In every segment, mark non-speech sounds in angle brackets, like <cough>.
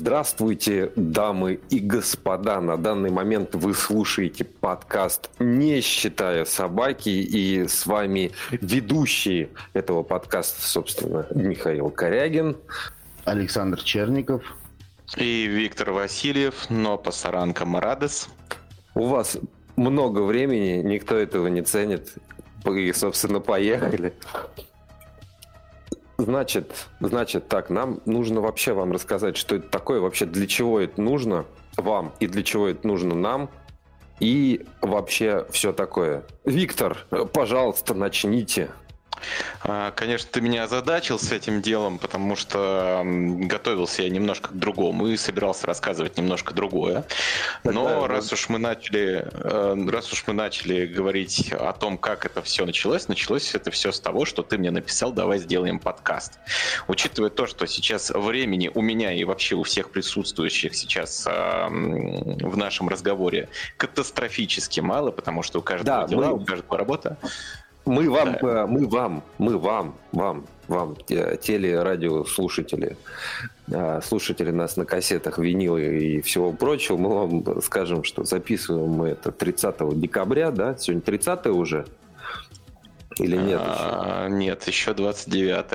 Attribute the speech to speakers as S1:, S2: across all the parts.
S1: Здравствуйте, дамы и господа. На данный момент вы слушаете подкаст «Не считая собаки». И с вами ведущие этого подкаста, собственно, Михаил Корягин.
S2: Александр Черников.
S3: И Виктор Васильев, но Пасаранка Марадес.
S1: У вас много времени, никто этого не ценит. И, собственно, поехали. Значит, значит так, нам нужно вообще вам рассказать, что это такое, вообще для чего это нужно вам и для чего это нужно нам, и вообще все такое. Виктор, пожалуйста, начните.
S3: А, конечно, ты меня озадачил с этим делом, потому что готовился я немножко к другому и собирался рассказывать немножко другое. Но Тогда, раз уж мы начали, э, раз уж мы начали говорить о том, как это все началось, началось это все с того, что ты мне написал, давай сделаем подкаст. Учитывая то, что сейчас времени у меня и вообще у всех присутствующих сейчас в нашем разговоре катастрофически мало, потому что у каждого да, дела, мы... у каждого работа.
S1: Мы вам, да. Э, мы вам, мы вам, вам, вам, телерадиослушатели, э, слушатели нас на кассетах, винилы и всего прочего, мы вам скажем, что записываем мы это 30 декабря, да? Сегодня 30 уже? Или нет?
S3: А, еще? Нет, еще 29.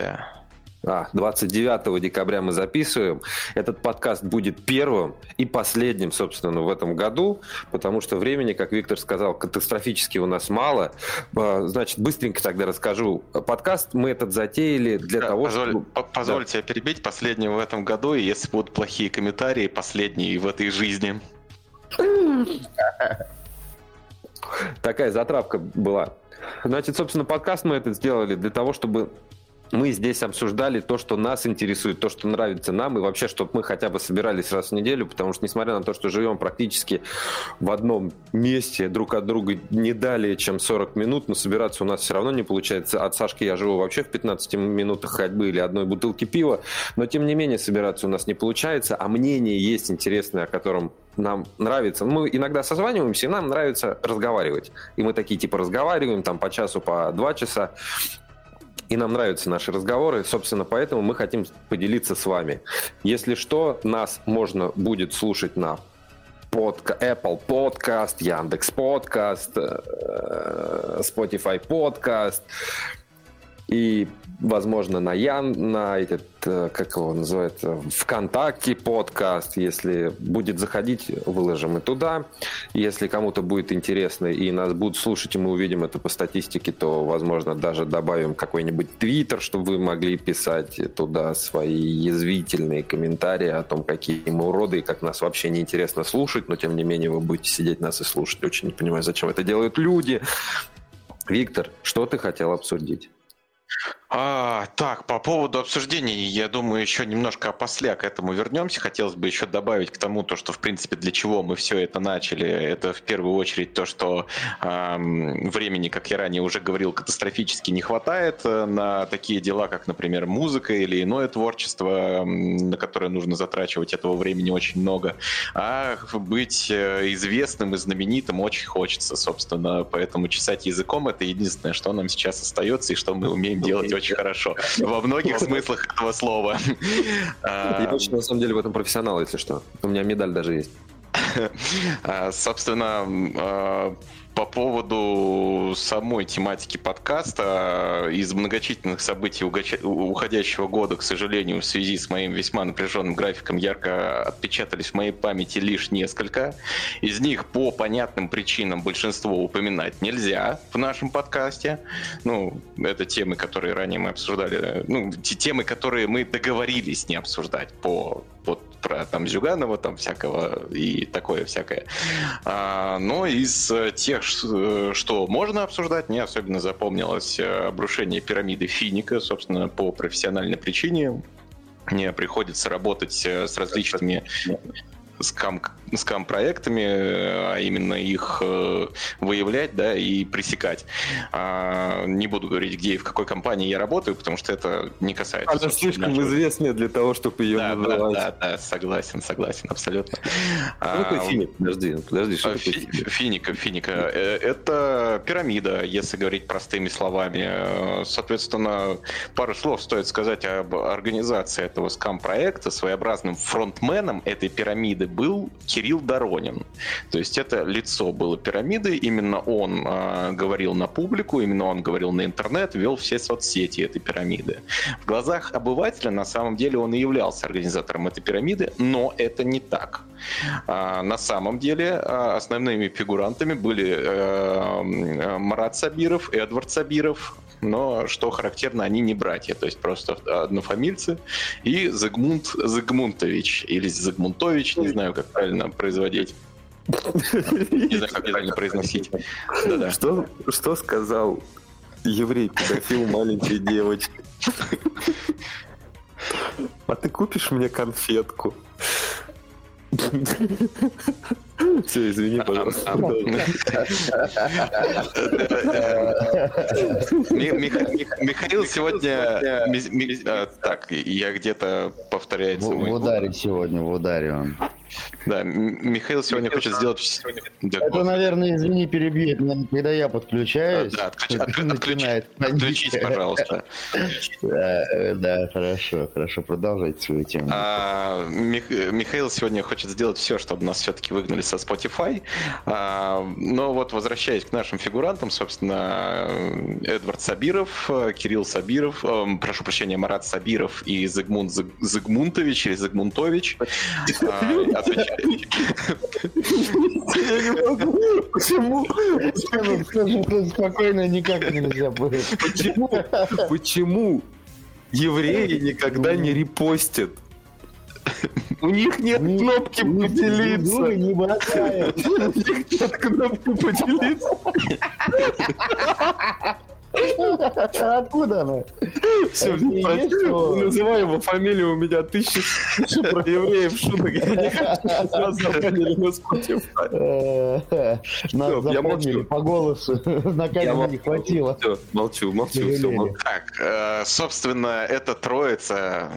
S1: А, 29 декабря мы записываем. Этот подкаст будет первым и последним, собственно, в этом году, потому что времени, как Виктор сказал, катастрофически у нас мало. А, значит, быстренько тогда расскажу. Подкаст мы этот затеяли для да, того,
S3: позволь, чтобы... Позвольте да. перебить последним в этом году, и если будут плохие комментарии, последние в этой жизни.
S1: Такая затравка была. Значит, собственно, подкаст мы этот сделали для того, чтобы мы здесь обсуждали то, что нас интересует, то, что нравится нам, и вообще, чтобы мы хотя бы собирались раз в неделю, потому что, несмотря на то, что живем практически в одном месте, друг от друга не далее, чем 40 минут, но собираться у нас все равно не получается. От Сашки я живу вообще в 15 минутах ходьбы или одной бутылки пива, но, тем не менее, собираться у нас не получается, а мнение есть интересное, о котором нам нравится. Мы иногда созваниваемся, и нам нравится разговаривать. И мы такие типа разговариваем там по часу, по два часа и нам нравятся наши разговоры. Собственно, поэтому мы хотим поделиться с вами. Если что, нас можно будет слушать на подка Apple Podcast, Яндекс Podcast, э, Spotify Podcast и возможно, на Ян, на этот, э, как его называют, ВКонтакте подкаст. Если будет заходить, выложим и туда. Если кому-то будет интересно и нас будут слушать, и мы увидим это по статистике, то, возможно, даже добавим какой-нибудь твиттер, чтобы вы могли писать туда свои язвительные комментарии о том, какие мы уроды и как нас вообще неинтересно слушать, но, тем не менее, вы будете сидеть нас и слушать. Очень не понимаю, зачем это делают люди. Виктор, что ты хотел обсудить?
S3: А, так, по поводу обсуждений, я думаю, еще немножко опосля к этому вернемся. Хотелось бы еще добавить к тому, то, что, в принципе, для чего мы все это начали. Это в первую очередь то, что э, времени, как я ранее уже говорил, катастрофически не хватает э, на такие дела, как, например, музыка или иное творчество, на которое нужно затрачивать этого времени очень много. А быть э, известным и знаменитым очень хочется, собственно. Поэтому чесать языком — это единственное, что нам сейчас остается и что мы умеем делать очень хорошо. Во многих <laughs> смыслах этого слова.
S1: Я очень, на самом деле, в этом профессионал, если что. У меня медаль даже есть. <laughs>
S3: А, собственно, а, по поводу самой тематики подкаста, из многочисленных событий уходящего года, к сожалению, в связи с моим весьма напряженным графиком, ярко отпечатались в моей памяти лишь несколько. Из них по понятным причинам большинство упоминать нельзя в нашем подкасте. Ну, это темы, которые ранее мы обсуждали. Ну, те темы, которые мы договорились не обсуждать по вот про там Зюганова, там всякого и такое всякое. А, но из тех, что можно обсуждать, мне особенно запомнилось э, обрушение пирамиды Финика, собственно, по профессиональной причине. Мне приходится работать э, с различными скам, скам-проектами, а именно их э, выявлять, да, и пресекать. А, не буду говорить, где и в какой компании я работаю, потому что это не касается...
S1: Она слишком нашего... известная для того, чтобы ее
S3: да, называть. Да, да, да, согласен, согласен, абсолютно.
S1: Что такое а, финик? Подожди, подожди, что
S3: фи- такое финика? Финика. Э, это пирамида, если говорить простыми словами. Соответственно, пару слов стоит сказать об организации этого скам-проекта. Своеобразным фронтменом этой пирамиды был Кирилл Доронин. То есть это лицо было пирамиды, именно он э, говорил на публику, именно он говорил на интернет, вел все соцсети этой пирамиды. В глазах обывателя на самом деле он и являлся организатором этой пирамиды, но это не так. А, на самом деле а, основными фигурантами были э, Марат Сабиров, Эдвард Сабиров, но, что характерно, они не братья, то есть просто однофамильцы, и Зигмунд Зигмунтович, или Зигмунтович, не знаю, как правильно производить. Не знаю, как правильно произносить.
S1: Что, что сказал еврей педофил маленькой девочки? А ты купишь мне конфетку? Все, извини, пожалуйста.
S3: Михаил сегодня... Так, я где-то повторяется.
S2: В ударе сегодня, в ударе он.
S3: Да, Михаил сегодня хочет сделать...
S2: Это, наверное, извини, перебьет, когда я подключаюсь. Да,
S3: отключись, пожалуйста.
S2: Да, хорошо, хорошо, продолжайте свою тему.
S3: А, Михаил сегодня хочет сделать все, чтобы нас все-таки выгнали со Spotify. А, но вот возвращаясь к нашим фигурантам, собственно, Эдвард Сабиров, Кирилл Сабиров, э, прошу прощения, Марат Сабиров и Зигмунд Зигмунтович или Зигмунтович
S2: я не могу. Почему? Спокойно никак нельзя будет.
S1: Почему? Почему евреи никогда не репостят? У них нет кнопки поделиться.
S2: Не. У
S1: них нет кнопки поделиться.
S2: Откуда она?
S1: Все, называй его фамилию, у меня тысячи про <laughs> евреев шуток. Я не хочу, запомнили на
S2: Spotify. Нас запомнили по голосу, <laughs> на камеру не хватило.
S1: Все, молчу, молчу, все.
S3: Так, э, собственно, эта троица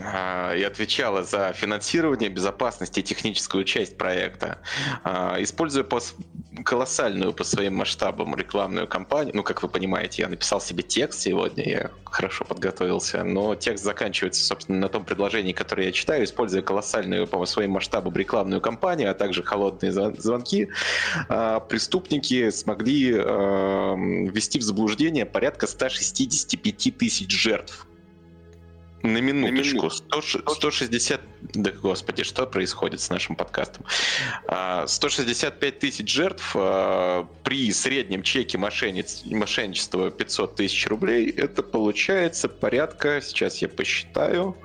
S3: э, и отвечала за финансирование, безопасность и техническую часть проекта. Э, используя колоссальную по своим масштабам рекламную кампанию, ну, как вы понимаете, я написал себе текст сегодня, я хорошо подготовился, но текст заканчивается, собственно, на том предложении, которое я читаю, используя колоссальную по своим масштабам рекламную кампанию, а также холодные звонки, а, преступники смогли а, ввести в заблуждение порядка 165 тысяч жертв. На минуточку. 100, 160... Да, господи, что происходит с нашим подкастом? 165 а, тысяч жертв а, при среднем чеке мошенниц... мошенничества 500 тысяч рублей. Это получается порядка, сейчас я посчитаю,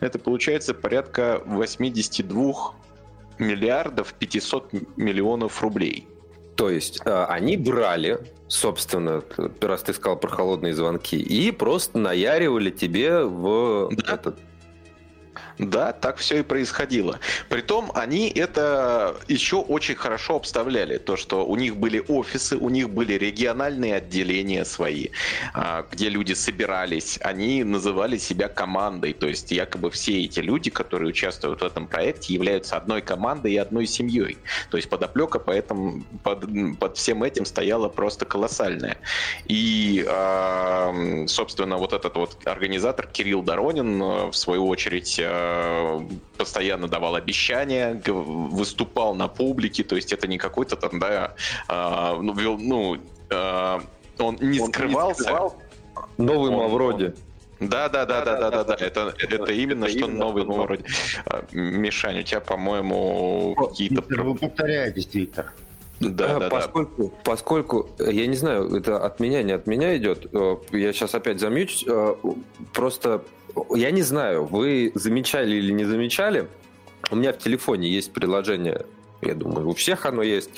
S3: это получается порядка 82 миллиардов 500 миллионов рублей.
S1: То есть э, они брали, собственно, раз ты сказал про холодные звонки, и просто наяривали тебе в да. этот
S3: да, так все и происходило. Притом они это еще очень хорошо обставляли. То, что у них были офисы, у них были региональные отделения свои, а, где люди собирались. Они называли себя командой. То есть якобы все эти люди, которые участвуют в этом проекте, являются одной командой и одной семьей. То есть подоплека поэтому под, под всем этим стояла просто колоссальная. И, собственно, вот этот вот организатор Кирилл Доронин, в свою очередь, Э, постоянно давал обещания, выступал на публике, то есть это не какой-то там, да, э, ну, вел, ну э, он не он скрывался. Не скрывал
S1: новый Мавроди.
S3: Да, да, да, да, да, да, да. Это, это, это именно это что именно новый Мавроди. Мишань, у тебя, по-моему, какие-то...
S2: Вы повторяетесь, Виктор.
S1: Да, да, поскольку, да. поскольку, я не знаю, это от меня, не от меня идет, я сейчас опять замьючусь, просто я не знаю, вы замечали или не замечали, у меня в телефоне есть приложение, я думаю, у всех оно есть.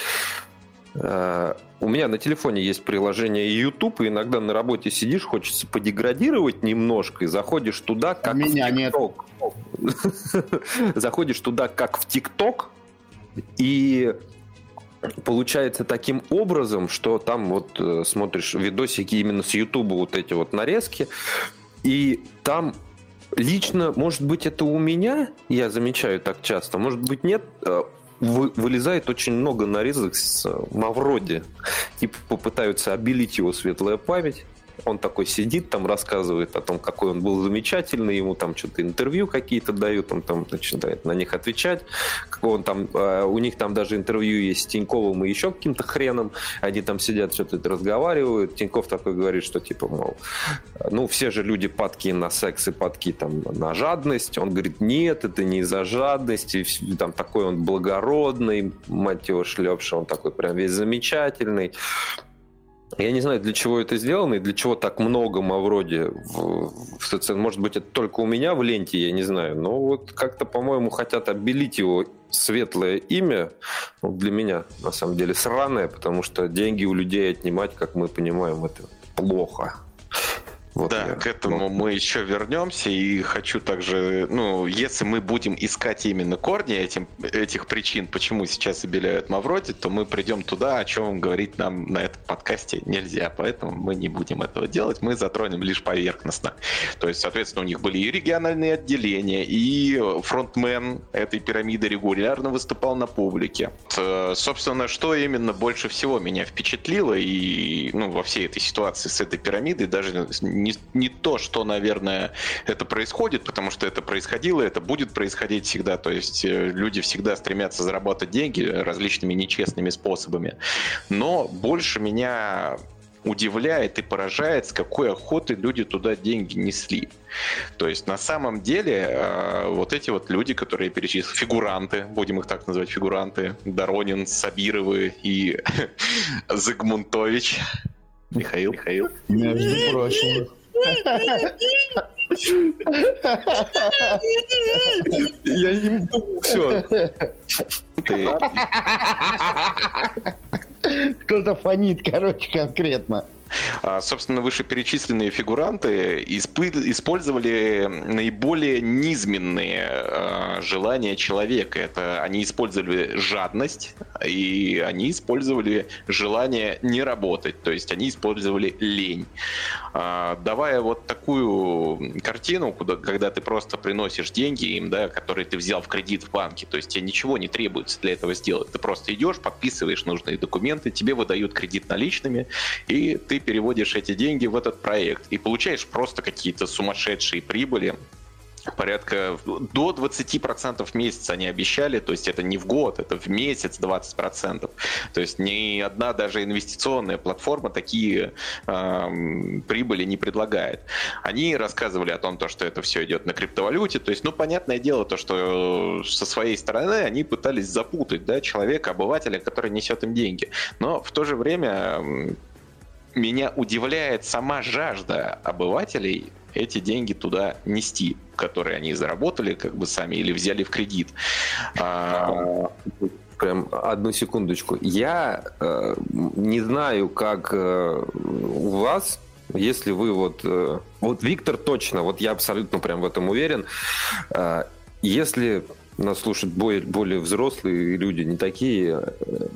S1: Э, у меня на телефоне есть приложение YouTube, и иногда на работе сидишь, хочется подеградировать немножко, и заходишь туда, как
S2: меня
S1: в TikTok. Нет. <laughs> Заходишь туда, как в ТикТок, И получается таким образом, что там вот э, смотришь видосики именно с Ютуба, вот эти вот нарезки, и там лично, может быть, это у меня, я замечаю так часто, может быть, нет, э, вы, вылезает очень много нарезок с Мавроди. Типа попытаются обелить его светлая память. Он такой сидит, там рассказывает о том, какой он был замечательный, ему там что-то интервью какие-то дают, он там начинает на них отвечать. Он там, э, у них там даже интервью есть с Тиньковым и еще каким-то хреном. Они там сидят, что-то разговаривают. Тиньков такой говорит, что типа, мол, ну, все же люди падки на секс и падки там на жадность. Он говорит, нет, это не из-за жадности. Там такой он благородный, мать его шлепша, он такой прям весь замечательный. Я не знаю, для чего это сделано и для чего так много Мавроди в, в социальном. Может быть, это только у меня в ленте, я не знаю. Но вот как-то, по-моему, хотят обелить его светлое имя. Ну, для меня, на самом деле, сраное, потому что деньги у людей отнимать, как мы понимаем, это плохо.
S3: Вот да, я, к этому вот. мы еще вернемся, и хочу также, ну, если мы будем искать именно корни этим, этих причин, почему сейчас обеляют Мавроди, то мы придем туда, о чем говорить нам на этом подкасте нельзя, поэтому мы не будем этого делать, мы затронем лишь поверхностно. То есть, соответственно, у них были и региональные отделения, и фронтмен этой пирамиды регулярно выступал на публике. Собственно, что именно больше всего меня впечатлило и, ну, во всей этой ситуации с этой пирамидой, даже не, не то, что, наверное, это происходит, потому что это происходило, это будет происходить всегда. То есть э, люди всегда стремятся заработать деньги различными нечестными способами. Но больше меня удивляет и поражает, с какой охотой люди туда деньги несли. То есть на самом деле э, вот эти вот люди, которые перечислили, фигуранты, будем их так называть, фигуранты, Доронин, Сабировы и <laughs> Загмунтович, Михаил, Михаил.
S2: Между прочим.
S1: Я не... Все.
S2: Кто-то фонит, короче, конкретно.
S3: А, собственно, вышеперечисленные фигуранты использовали наиболее низменные а, желания человека. Это они использовали жадность, и они использовали желание не работать, то есть они использовали лень. А, давая вот такую картину, куда, когда ты просто приносишь деньги им, да, которые ты взял в кредит в банке, то есть тебе ничего не требуется для этого сделать. Ты просто идешь, подписываешь нужные документы, тебе выдают кредит наличными, и ты переводишь эти деньги в этот проект и получаешь просто какие-то сумасшедшие прибыли, порядка до 20% в месяц они обещали, то есть это не в год, это в месяц 20%. То есть ни одна даже инвестиционная платформа такие э, прибыли не предлагает. Они рассказывали о том, то, что это все идет на криптовалюте, то есть, ну, понятное дело, то, что со своей стороны они пытались запутать да, человека, обывателя, который несет им деньги. Но в то же время меня удивляет сама жажда обывателей эти деньги туда нести, которые они заработали как бы сами или взяли в кредит. А,
S1: Прям одну секундочку. Я э, не знаю, как э, у вас, если вы вот... Э, вот Виктор точно, вот я абсолютно прям в этом уверен. Э, если нас слушают более, более взрослые люди, не такие, э,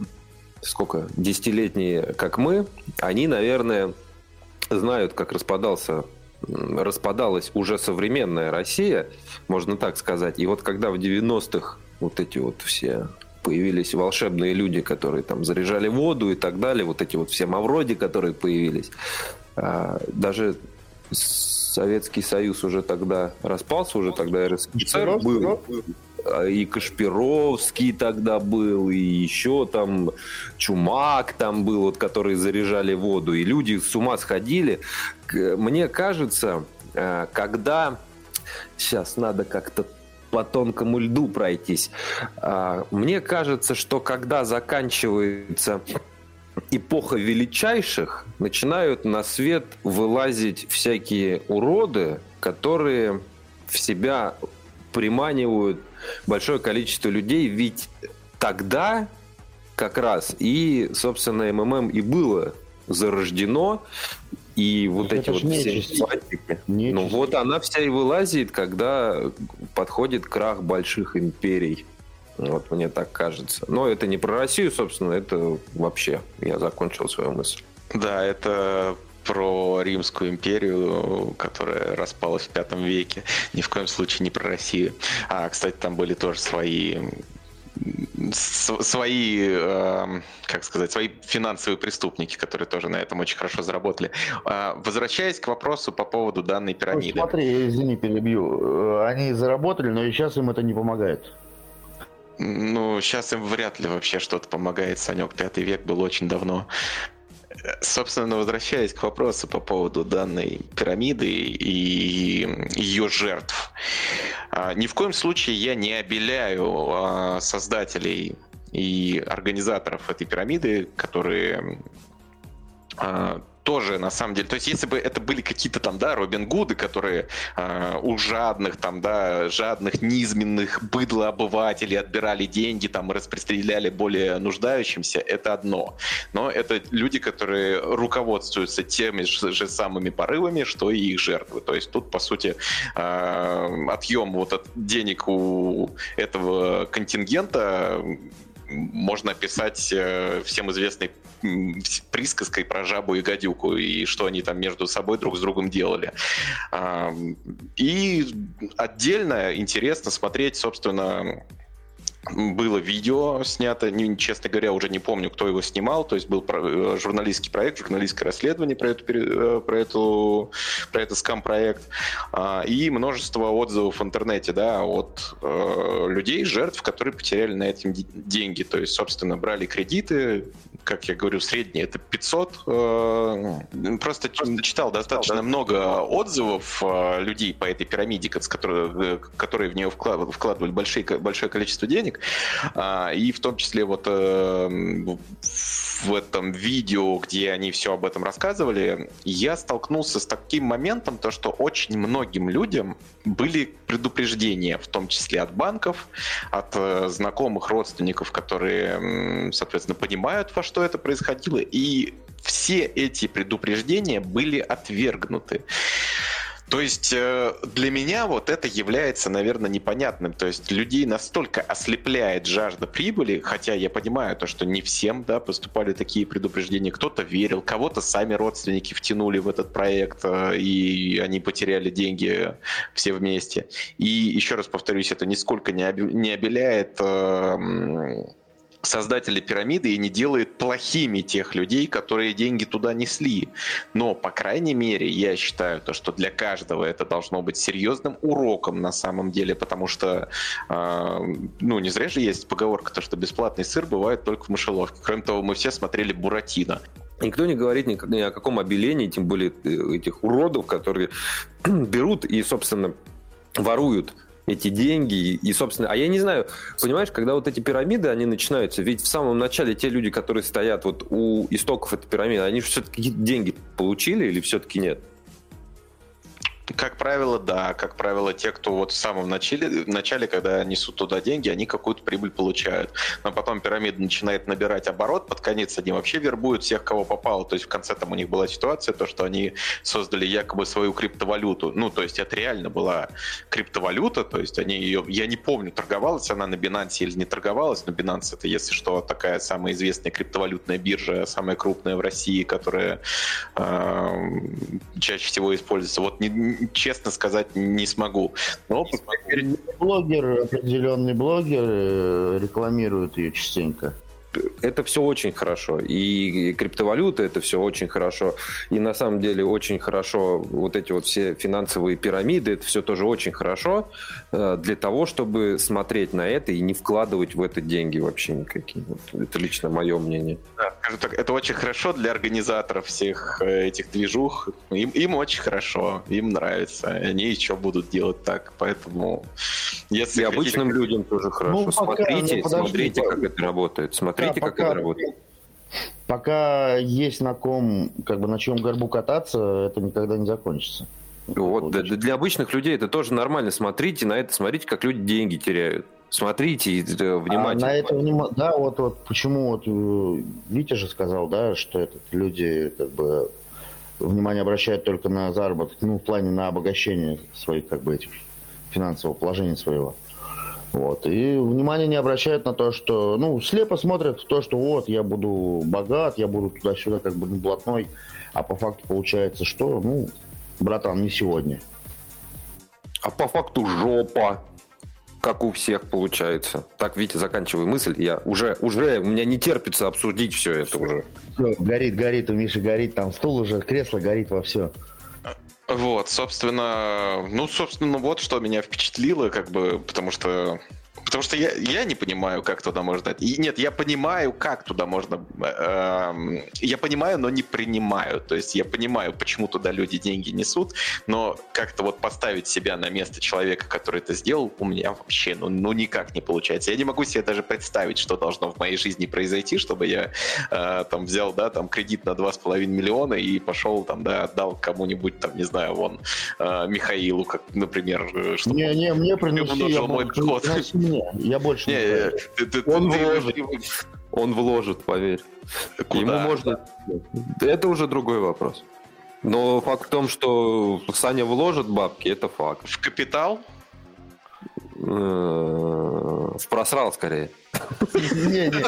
S1: сколько, десятилетние, как мы, они, наверное, знают, как распадался распадалась уже современная Россия, можно так сказать. И вот когда в 90-х вот эти вот все появились волшебные люди, которые там заряжали воду и так далее, вот эти вот все мавроди, которые появились, а, даже Советский Союз уже тогда распался, уже тогда РСФСР был. А, и Кашпировский тогда был, и еще там Чумак там был, вот, которые заряжали воду, и люди с ума сходили. Мне кажется, э, когда... Сейчас надо как-то по тонкому льду пройтись. А, мне кажется, что когда заканчивается эпоха величайших, начинают на свет вылазить всякие уроды, которые в себя приманивают большое количество людей, ведь тогда как раз и, собственно, МММ и было зарождено, и вот Это эти вот все. Ну вот она вся и вылазит, когда подходит крах больших империй. Вот мне так кажется. Но это не про Россию, собственно, это вообще. Я закончил свою мысль.
S3: Да, это про Римскую империю, которая распалась в пятом веке. Ни в коем случае не про Россию. А, кстати, там были тоже свои свои, э, как сказать, свои финансовые преступники, которые тоже на этом очень хорошо заработали. Э, возвращаясь к вопросу по поводу данной пирамиды.
S2: Ну, смотри, извини, перебью. Э, они заработали, но и сейчас им это не помогает.
S3: Ну, сейчас им вряд ли вообще что-то помогает, Санек. Пятый век был очень давно. Собственно, возвращаясь к вопросу по поводу данной пирамиды и ее жертв. А, ни в коем случае я не обеляю а, создателей и организаторов этой пирамиды, которые а, тоже, на самом деле, то есть если бы это были какие-то там, да, Робин Гуды, которые э, у жадных, там, да, жадных, низменных быдлообывателей отбирали деньги, там, и распределяли более нуждающимся, это одно. Но это люди, которые руководствуются теми же самыми порывами, что и их жертвы. То есть тут, по сути, э, отъем вот от денег у этого контингента можно описать э, всем известной присказкой про жабу и гадюку, и что они там между собой друг с другом делали. И отдельно интересно смотреть, собственно, было видео снято, не, честно говоря, уже не помню, кто его снимал, то есть был про, э, журналистский проект, журналистское расследование про, эту, э, про, эту, про этот скам-проект, а, и множество отзывов в интернете, да, от э, людей, жертв, которые потеряли на этом деньги, то есть, собственно, брали кредиты, как я говорю, средние это 500, э, просто читал достаточно много отзывов э, людей по этой пирамиде, которые, которые в нее вкладывали большие, большое количество денег, денег. А, и в том числе вот э, в этом видео, где они все об этом рассказывали, я столкнулся с таким моментом, то что очень многим людям были предупреждения, в том числе от банков, от э, знакомых родственников, которые, соответственно, понимают, во что это происходило, и все эти предупреждения были отвергнуты. То есть э, для меня вот это является, наверное, непонятным. То есть людей настолько ослепляет жажда прибыли, хотя я понимаю то, что не всем да, поступали такие предупреждения. Кто-то верил, кого-то сами родственники втянули в этот проект, э, и они потеряли деньги все вместе. И еще раз повторюсь, это нисколько не обеляет создатели пирамиды и не делает плохими тех людей, которые деньги туда несли. Но, по крайней мере, я считаю, то, что для каждого это должно быть серьезным уроком на самом деле, потому что, э, ну, не зря же есть поговорка, то, что бесплатный сыр бывает только в мышеловке. Кроме того, мы все смотрели «Буратино».
S1: Никто не говорит ни, ни о каком обелении, тем более э, этих уродов, которые <clears throat> берут и, собственно, воруют эти деньги. И, собственно, а я не знаю, понимаешь, когда вот эти пирамиды, они начинаются, ведь в самом начале те люди, которые стоят вот у истоков этой пирамиды, они все-таки деньги получили или все-таки нет?
S3: Как правило, да. Как правило, те, кто вот в самом начале, начале, когда несут туда деньги, они какую-то прибыль получают. Но потом пирамида начинает набирать оборот, под конец они вообще вербуют всех, кого попало. То есть в конце там у них была ситуация, то, что они создали якобы свою криптовалюту. Ну, то есть это реально была криптовалюта, то есть они ее, я не помню, торговалась она на Binance или не торговалась, но Binance это, если что, такая самая известная криптовалютная биржа, самая крупная в России, которая э, чаще всего используется. Вот не, честно сказать не смогу. Но
S2: блогер, определенный блогер э, рекламирует ее частенько
S1: это все очень хорошо. И криптовалюта это все очень хорошо. И на самом деле очень хорошо вот эти вот все финансовые пирамиды, это все тоже очень хорошо э, для того, чтобы смотреть на это и не вкладывать в это деньги вообще никакие. Это лично мое мнение.
S3: Да, скажу так, это очень хорошо для организаторов всех э, этих движух. Им, им очень хорошо, им нравится. Они еще будут делать так. Поэтому
S1: если и обычным людям тоже хорошо. Ну, смотрите, пока, ну, смотрите, как это работает. Смотрите Смотрите, да, как пока, это работает.
S2: Пока есть на ком, как бы на чем горбу кататься, это никогда не закончится.
S1: Вот, для, для обычных людей это тоже нормально. Смотрите на это, смотрите, как люди деньги теряют. Смотрите э, внимательно.
S2: А на это вним... Да, вот, вот почему вот э, Витя же сказал, да, что этот, люди как бы внимание обращают только на заработок, ну, в плане на обогащение своих, как бы, этих финансового положения своего. Вот. И внимание не обращают на то, что, ну, слепо смотрят в то, что вот, я буду богат, я буду туда-сюда как бы блатной, а по факту получается, что, ну, братан, не сегодня.
S1: А по факту жопа как у всех получается. Так, Витя, заканчивай мысль. Я уже, уже, у меня не терпится обсудить все это уже.
S2: Все, горит, горит, у Миши горит, там стул уже, кресло горит во все.
S3: Вот, собственно, ну, собственно, вот что меня впечатлило, как бы, потому что Потому что я, я не понимаю, как туда можно... И нет, я понимаю, как туда можно... Э, я понимаю, но не принимаю. То есть я понимаю, почему туда люди деньги несут, но как-то вот поставить себя на место человека, который это сделал, у меня вообще ну, ну никак не получается. Я не могу себе даже представить, что должно в моей жизни произойти, чтобы я э, там взял, да, там кредит на 2,5 миллиона и пошел там, да, отдал кому-нибудь там, не знаю, вон, э, Михаилу, как, например,
S2: э, чтобы... Не, не, мне принеси, я мой доход. Не, я больше не, не
S1: ты, ты, Он ты, вложит. Он вложит, поверь. Куда? Ему можно... Это уже другой вопрос. Но факт в том, что Саня вложит бабки, это факт.
S3: В капитал?
S1: Э, в просрал скорее. Не, не.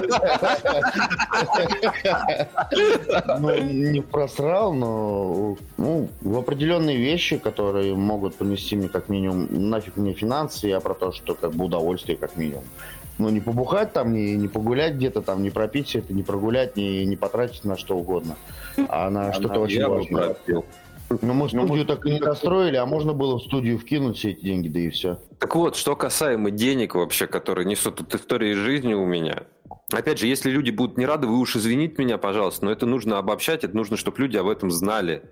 S2: Ну, не просрал, но ну, в определенные вещи, которые могут принести мне как минимум нафиг мне финансы, я про то, что как бы удовольствие как минимум. Ну, не побухать там, не, не погулять где-то там, не пропить все это, не прогулять, не, не потратить на что угодно, а на что-то очень важное. Ну, мы студию так и не достроили, а можно было в студию вкинуть все эти деньги, да и все.
S1: Так вот, что касаемо денег вообще, которые несут от истории жизни у меня, Опять же, если люди будут не рады, вы уж извините меня, пожалуйста, но это нужно обобщать, это нужно, чтобы люди об этом знали.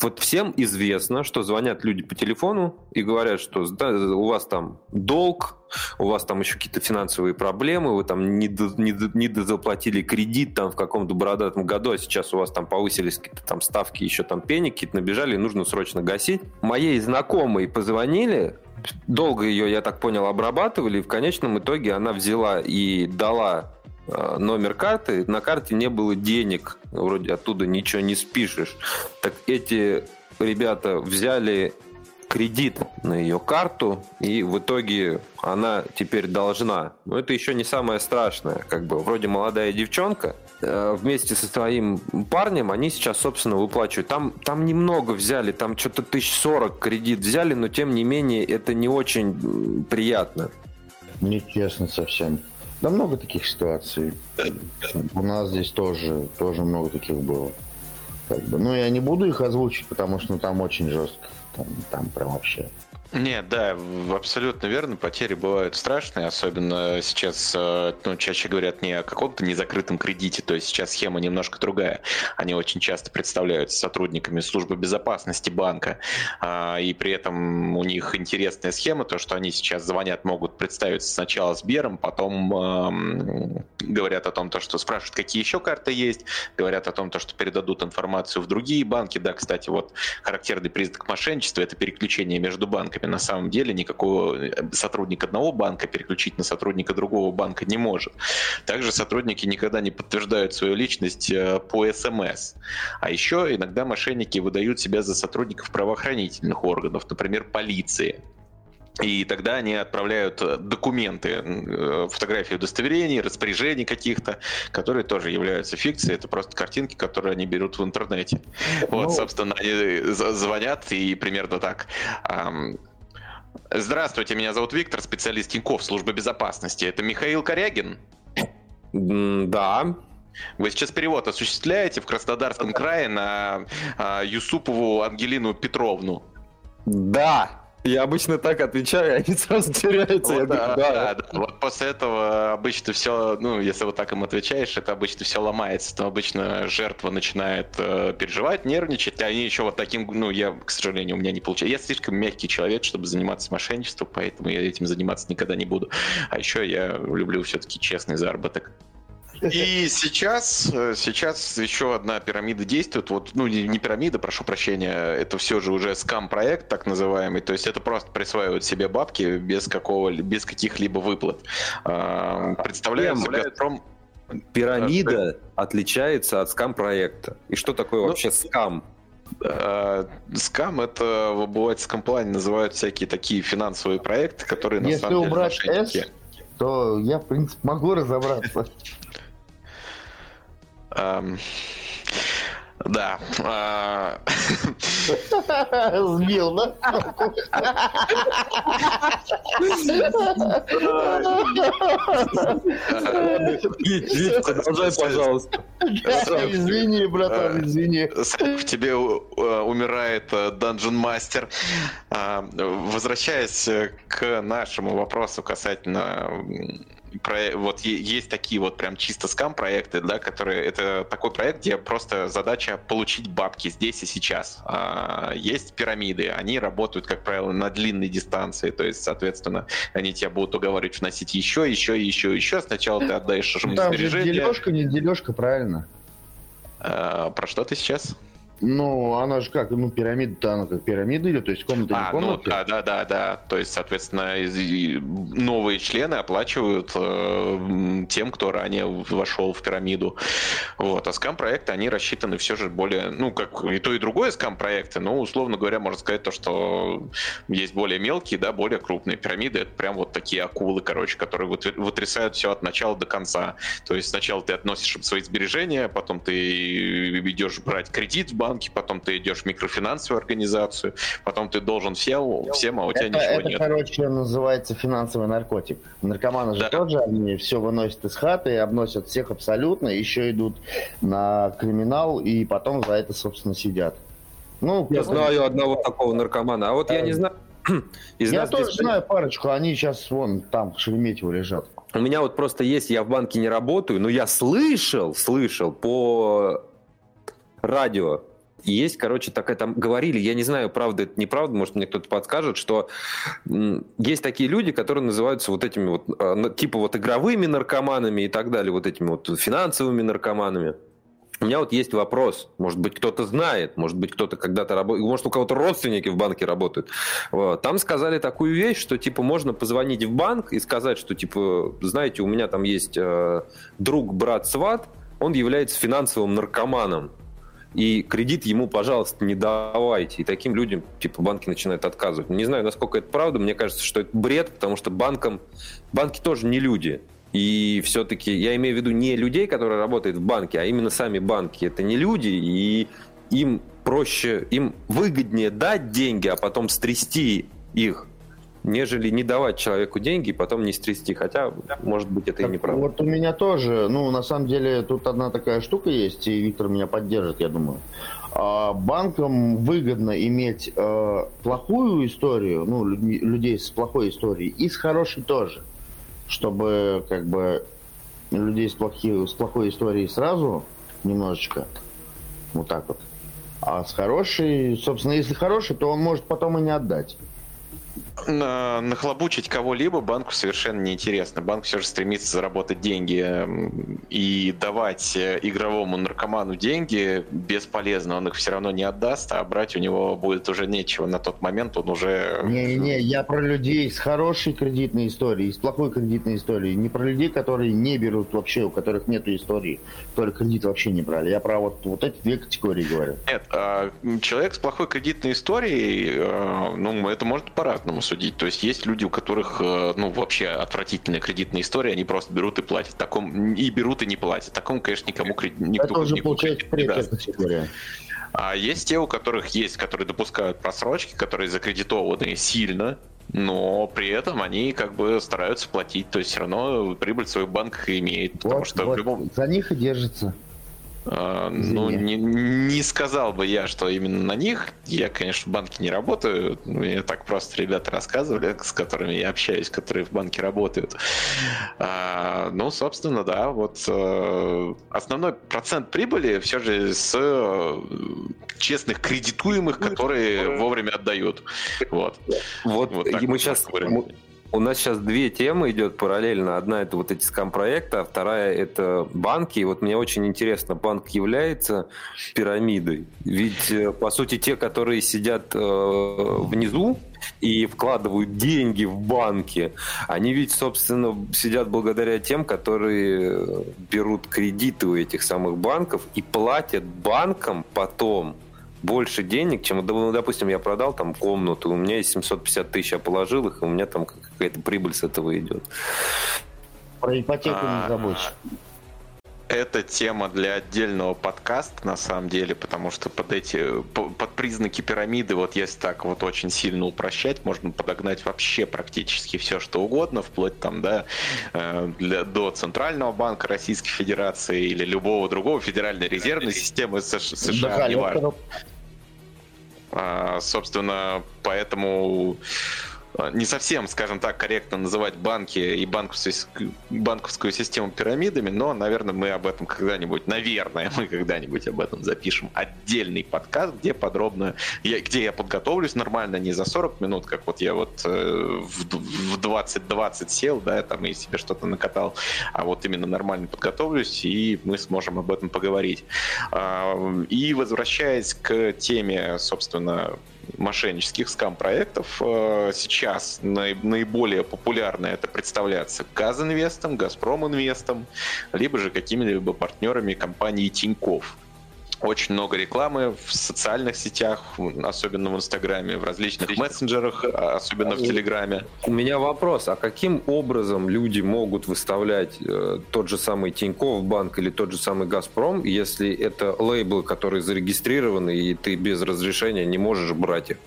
S1: Вот всем известно, что звонят люди по телефону и говорят, что у вас там долг, у вас там еще какие-то финансовые проблемы, вы там не, не, не дозаплатили кредит там в каком-то бородатом году, а сейчас у вас там повысились какие-то там ставки, еще там пени какие-то набежали, и нужно срочно гасить. Моей знакомой позвонили, долго ее, я так понял, обрабатывали, и в конечном итоге она взяла и дала номер карты, на карте не было денег, вроде оттуда ничего не спишешь. Так эти ребята взяли кредит на ее карту, и в итоге она теперь должна. Но это еще не самое страшное. Как бы вроде молодая девчонка, э, вместе со своим парнем они сейчас, собственно, выплачивают. Там, там немного взяли, там что-то тысяч сорок кредит взяли, но тем не менее это не очень приятно.
S2: Нечестно совсем. Да много таких ситуаций. У нас здесь тоже, тоже много таких было. Как бы. Ну, я не буду их озвучить, потому что ну, там очень жестко. Там, там прям вообще.
S3: Нет, да, абсолютно верно. Потери бывают страшные, особенно сейчас, э, ну, чаще говорят не о каком-то незакрытом кредите, то есть сейчас схема немножко другая. Они очень часто представляются сотрудниками службы безопасности банка, а, и при этом у них интересная схема, то, что они сейчас звонят, могут представиться сначала Сбером, потом эм, говорят о том, то, что спрашивают, какие еще карты есть, говорят о том, то, что передадут информацию в другие банки. Да, кстати, вот характерный признак мошенничества – это переключение между банками банками. На самом деле никакого э, сотрудник одного банка переключить на сотрудника другого банка не может. Также сотрудники никогда не подтверждают свою личность э, по СМС. А еще иногда мошенники выдают себя за сотрудников правоохранительных органов, например, полиции. И тогда они отправляют э, документы, фотографии удостоверений, распоряжений каких-то, которые тоже являются фикцией. Это просто картинки, которые они берут в интернете. Вот, ну... собственно, они звонят и примерно так. Здравствуйте, меня зовут Виктор, специалист Тинькофф, служба безопасности. Это Михаил Корягин?
S1: Да.
S3: Вы сейчас перевод осуществляете в Краснодарском крае на а, Юсупову Ангелину Петровну?
S1: Да. Я обычно так отвечаю, и они сразу теряются. Вот,
S3: да, да. Да, да. Вот после этого обычно все, ну, если вот так им отвечаешь, это обычно все ломается. То обычно жертва начинает э, переживать, нервничать, а они еще вот таким, ну, я, к сожалению, у меня не получается. Я слишком мягкий человек, чтобы заниматься мошенничеством, поэтому я этим заниматься никогда не буду. А еще я люблю все-таки честный заработок. И сейчас, э, сейчас еще одна пирамида действует. Вот, ну, не пирамида, прошу прощения, это все же уже скам-проект, так называемый. То есть это просто присваивают себе бабки без, какого, без каких-либо выплат. Представляем
S1: Газпром... Пирамида отличается от скам-проекта. И что такое ну, вообще скам?
S3: А, скам это в обывательском плане называют всякие такие финансовые проекты, которые на
S2: Если
S3: самом деле
S2: убрать S, то я, в принципе, могу разобраться.
S3: Да. А,
S2: Сбил, да?
S1: Продолжай, пожалуйста.
S2: Извини, братан,
S3: а,
S2: извини.
S3: В тебе умирает Dungeon Master. А, возвращаясь к нашему вопросу касательно про, вот есть такие вот прям чисто скам проекты, да, которые это такой проект, где просто задача получить бабки здесь и сейчас. А, есть пирамиды, они работают, как правило, на длинной дистанции, то есть, соответственно, они тебя будут уговаривать вносить еще, еще, еще, еще. Сначала ты отдаешь
S2: им Там сбережения. дележка, не дележка, правильно?
S3: А, про что ты сейчас?
S2: Ну, она же как, ну, пирамида-то она как пирамида идет, то есть комната а, не комната.
S3: Ну, да, да, да, да. То есть, соответственно, новые члены оплачивают э, тем, кто ранее вошел в пирамиду. Вот. А скам-проекты, они рассчитаны все же более, ну, как и то, и другое скам-проекты, но, условно говоря, можно сказать то, что есть более мелкие, да, более крупные пирамиды. Это прям вот такие акулы, короче, которые вытрясают все от начала до конца. То есть сначала ты относишь свои сбережения, потом ты идешь брать кредит в банк, банке, потом ты идешь в микрофинансовую организацию, потом ты должен всем, всем а у тебя
S2: это,
S3: ничего
S2: это,
S3: нет.
S2: короче, называется финансовый наркотик. Наркоманы же да. тоже, они все выносят из хаты, обносят всех абсолютно, еще идут на криминал, и потом за это, собственно, сидят.
S1: Ну, я знаю одного такого наркомана, а вот я не знаю, <clears throat>
S2: из я тоже здесь... знаю парочку, они сейчас вон там в Шереметьево лежат.
S1: У меня вот просто есть, я в банке не работаю, но я слышал, слышал по радио есть, короче, такая там говорили, я не знаю, правда это неправда, может мне кто-то подскажет, что есть такие люди, которые называются вот этими вот, а, типа вот игровыми наркоманами и так далее, вот этими вот финансовыми наркоманами. У меня вот есть вопрос, может быть, кто-то знает, может быть, кто-то когда-то работает, может, у кого-то родственники в банке работают. Там сказали такую вещь, что, типа, можно позвонить в банк и сказать, что, типа, знаете, у меня там есть э, друг, брат, сват, он является финансовым наркоманом и кредит ему, пожалуйста, не давайте. И таким людям, типа, банки начинают отказывать. Не знаю, насколько это правда, мне кажется, что это бред, потому что банкам, банки тоже не люди. И все-таки я имею в виду не людей, которые работают в банке, а именно сами банки. Это не люди, и им проще, им выгоднее дать деньги, а потом стрясти их нежели не давать человеку деньги и потом не стрясти. Хотя, может быть, это так и неправда.
S2: Вот у меня тоже, ну, на самом деле, тут одна такая штука есть, и Виктор меня поддержит, я думаю. А, банкам выгодно иметь э, плохую историю, ну, людей с плохой историей, и с хорошей тоже. Чтобы, как бы, людей с, плохи, с плохой историей сразу немножечко, вот так вот. А с хорошей, собственно, если хороший, то он может потом и не отдать
S3: нахлобучить кого-либо банку совершенно неинтересно. Банк все же стремится заработать деньги и давать э, игровому наркоману деньги бесполезно. Он их все равно не отдаст, а брать у него будет уже нечего. На тот момент он уже...
S2: Не-не, я про людей с хорошей кредитной историей, с плохой кредитной историей. Не про людей, которые не берут вообще, у которых нет истории, которые кредит вообще не брали. Я про вот, вот эти две категории говорю.
S3: Нет, а человек с плохой кредитной историей, э, ну, это может по-разному судить. То есть есть люди, у которых, э, ну, вообще отвратительная кредитная история, они просто берут и платят. Таком, и берут и не платят. Такому, конечно, никому кредит, никто,
S2: Это уже получается третья категория.
S3: А есть те, у которых есть, которые допускают просрочки, которые закредитованы сильно, но при этом они как бы стараются платить, то есть все равно прибыль свой банк имеет, потому
S2: вот,
S3: что
S2: вот, в любом... За них и держится.
S3: А, ну, не, не сказал бы я, что именно на них. Я, конечно, в банке не работаю. Мне так просто ребята рассказывали, с которыми я общаюсь, которые в банке работают. А, ну, собственно, да, вот э, основной процент прибыли все же с э, честных кредитуемых, которые вовремя отдают. Вот.
S1: Вот, вот мы сейчас... Мы у нас сейчас две темы идет параллельно. Одна это вот эти скам-проекты, а вторая это банки. И вот мне очень интересно, банк является пирамидой? Ведь, э, по сути, те, которые сидят э, внизу и вкладывают деньги в банки, они ведь, собственно, сидят благодаря тем, которые берут кредиты у этих самых банков и платят банкам потом больше денег, чем, ну, допустим, я продал там комнату, у меня есть 750 тысяч, я положил их, и у меня там какая-то прибыль с этого идет.
S2: Про ипотеку не а, забудь
S3: это тема для отдельного подкаста, на самом деле, потому что под эти, под признаки пирамиды, вот если так вот очень сильно упрощать, можно подогнать вообще практически все, что угодно, вплоть там, да, э, для, до Центрального банка Российской Федерации или любого другого федеральной резервной системы США, да, неважно. А, собственно, поэтому не совсем, скажем так, корректно называть банки и банковскую, банковскую систему пирамидами, но, наверное, мы об этом когда-нибудь, наверное, <laughs> мы когда-нибудь об этом запишем отдельный подкаст, где подробно, я, где я подготовлюсь нормально, не за 40 минут, как вот я вот э, в 20-20 сел, да, там и себе что-то накатал, а вот именно нормально подготовлюсь, и мы сможем об этом поговорить. Э, и возвращаясь к теме, собственно, мошеннических скам-проектов. Э, сейчас наиболее популярно это представляется Газинвестом, Газпром Инвестом, либо же какими-либо партнерами компании Тиньков очень много рекламы в социальных сетях, особенно в Инстаграме, в различных мессенджерах, а, особенно в Телеграме.
S1: У меня вопрос, а каким образом люди могут выставлять э, тот же самый Тинькофф банк или тот же самый Газпром, если это лейблы, которые зарегистрированы, и ты без разрешения не можешь брать их?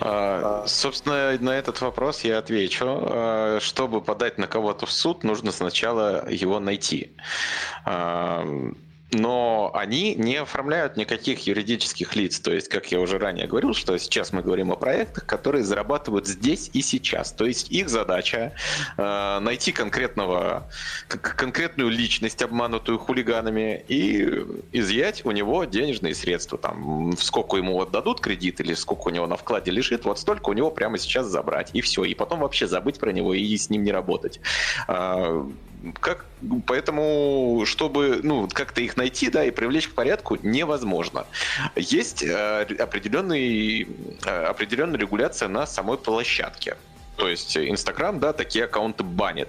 S3: А, собственно, на этот вопрос я отвечу. А, чтобы подать на кого-то в суд, нужно сначала его найти. А, но они не оформляют никаких юридических лиц. То есть, как я уже ранее говорил, что сейчас мы говорим о проектах, которые зарабатывают здесь и сейчас. То есть их задача э, найти конкретного, конкретную личность, обманутую хулиганами, и изъять у него денежные средства. Там, сколько ему отдадут кредит или сколько у него на вкладе лежит, вот столько у него прямо сейчас забрать. И все. И потом вообще забыть про него и с ним не работать. Как, поэтому, чтобы ну, как-то их найти да, и привлечь к порядку, невозможно. Есть э, э, определенная регуляция на самой площадке. То есть Инстаграм, да, такие аккаунты банит.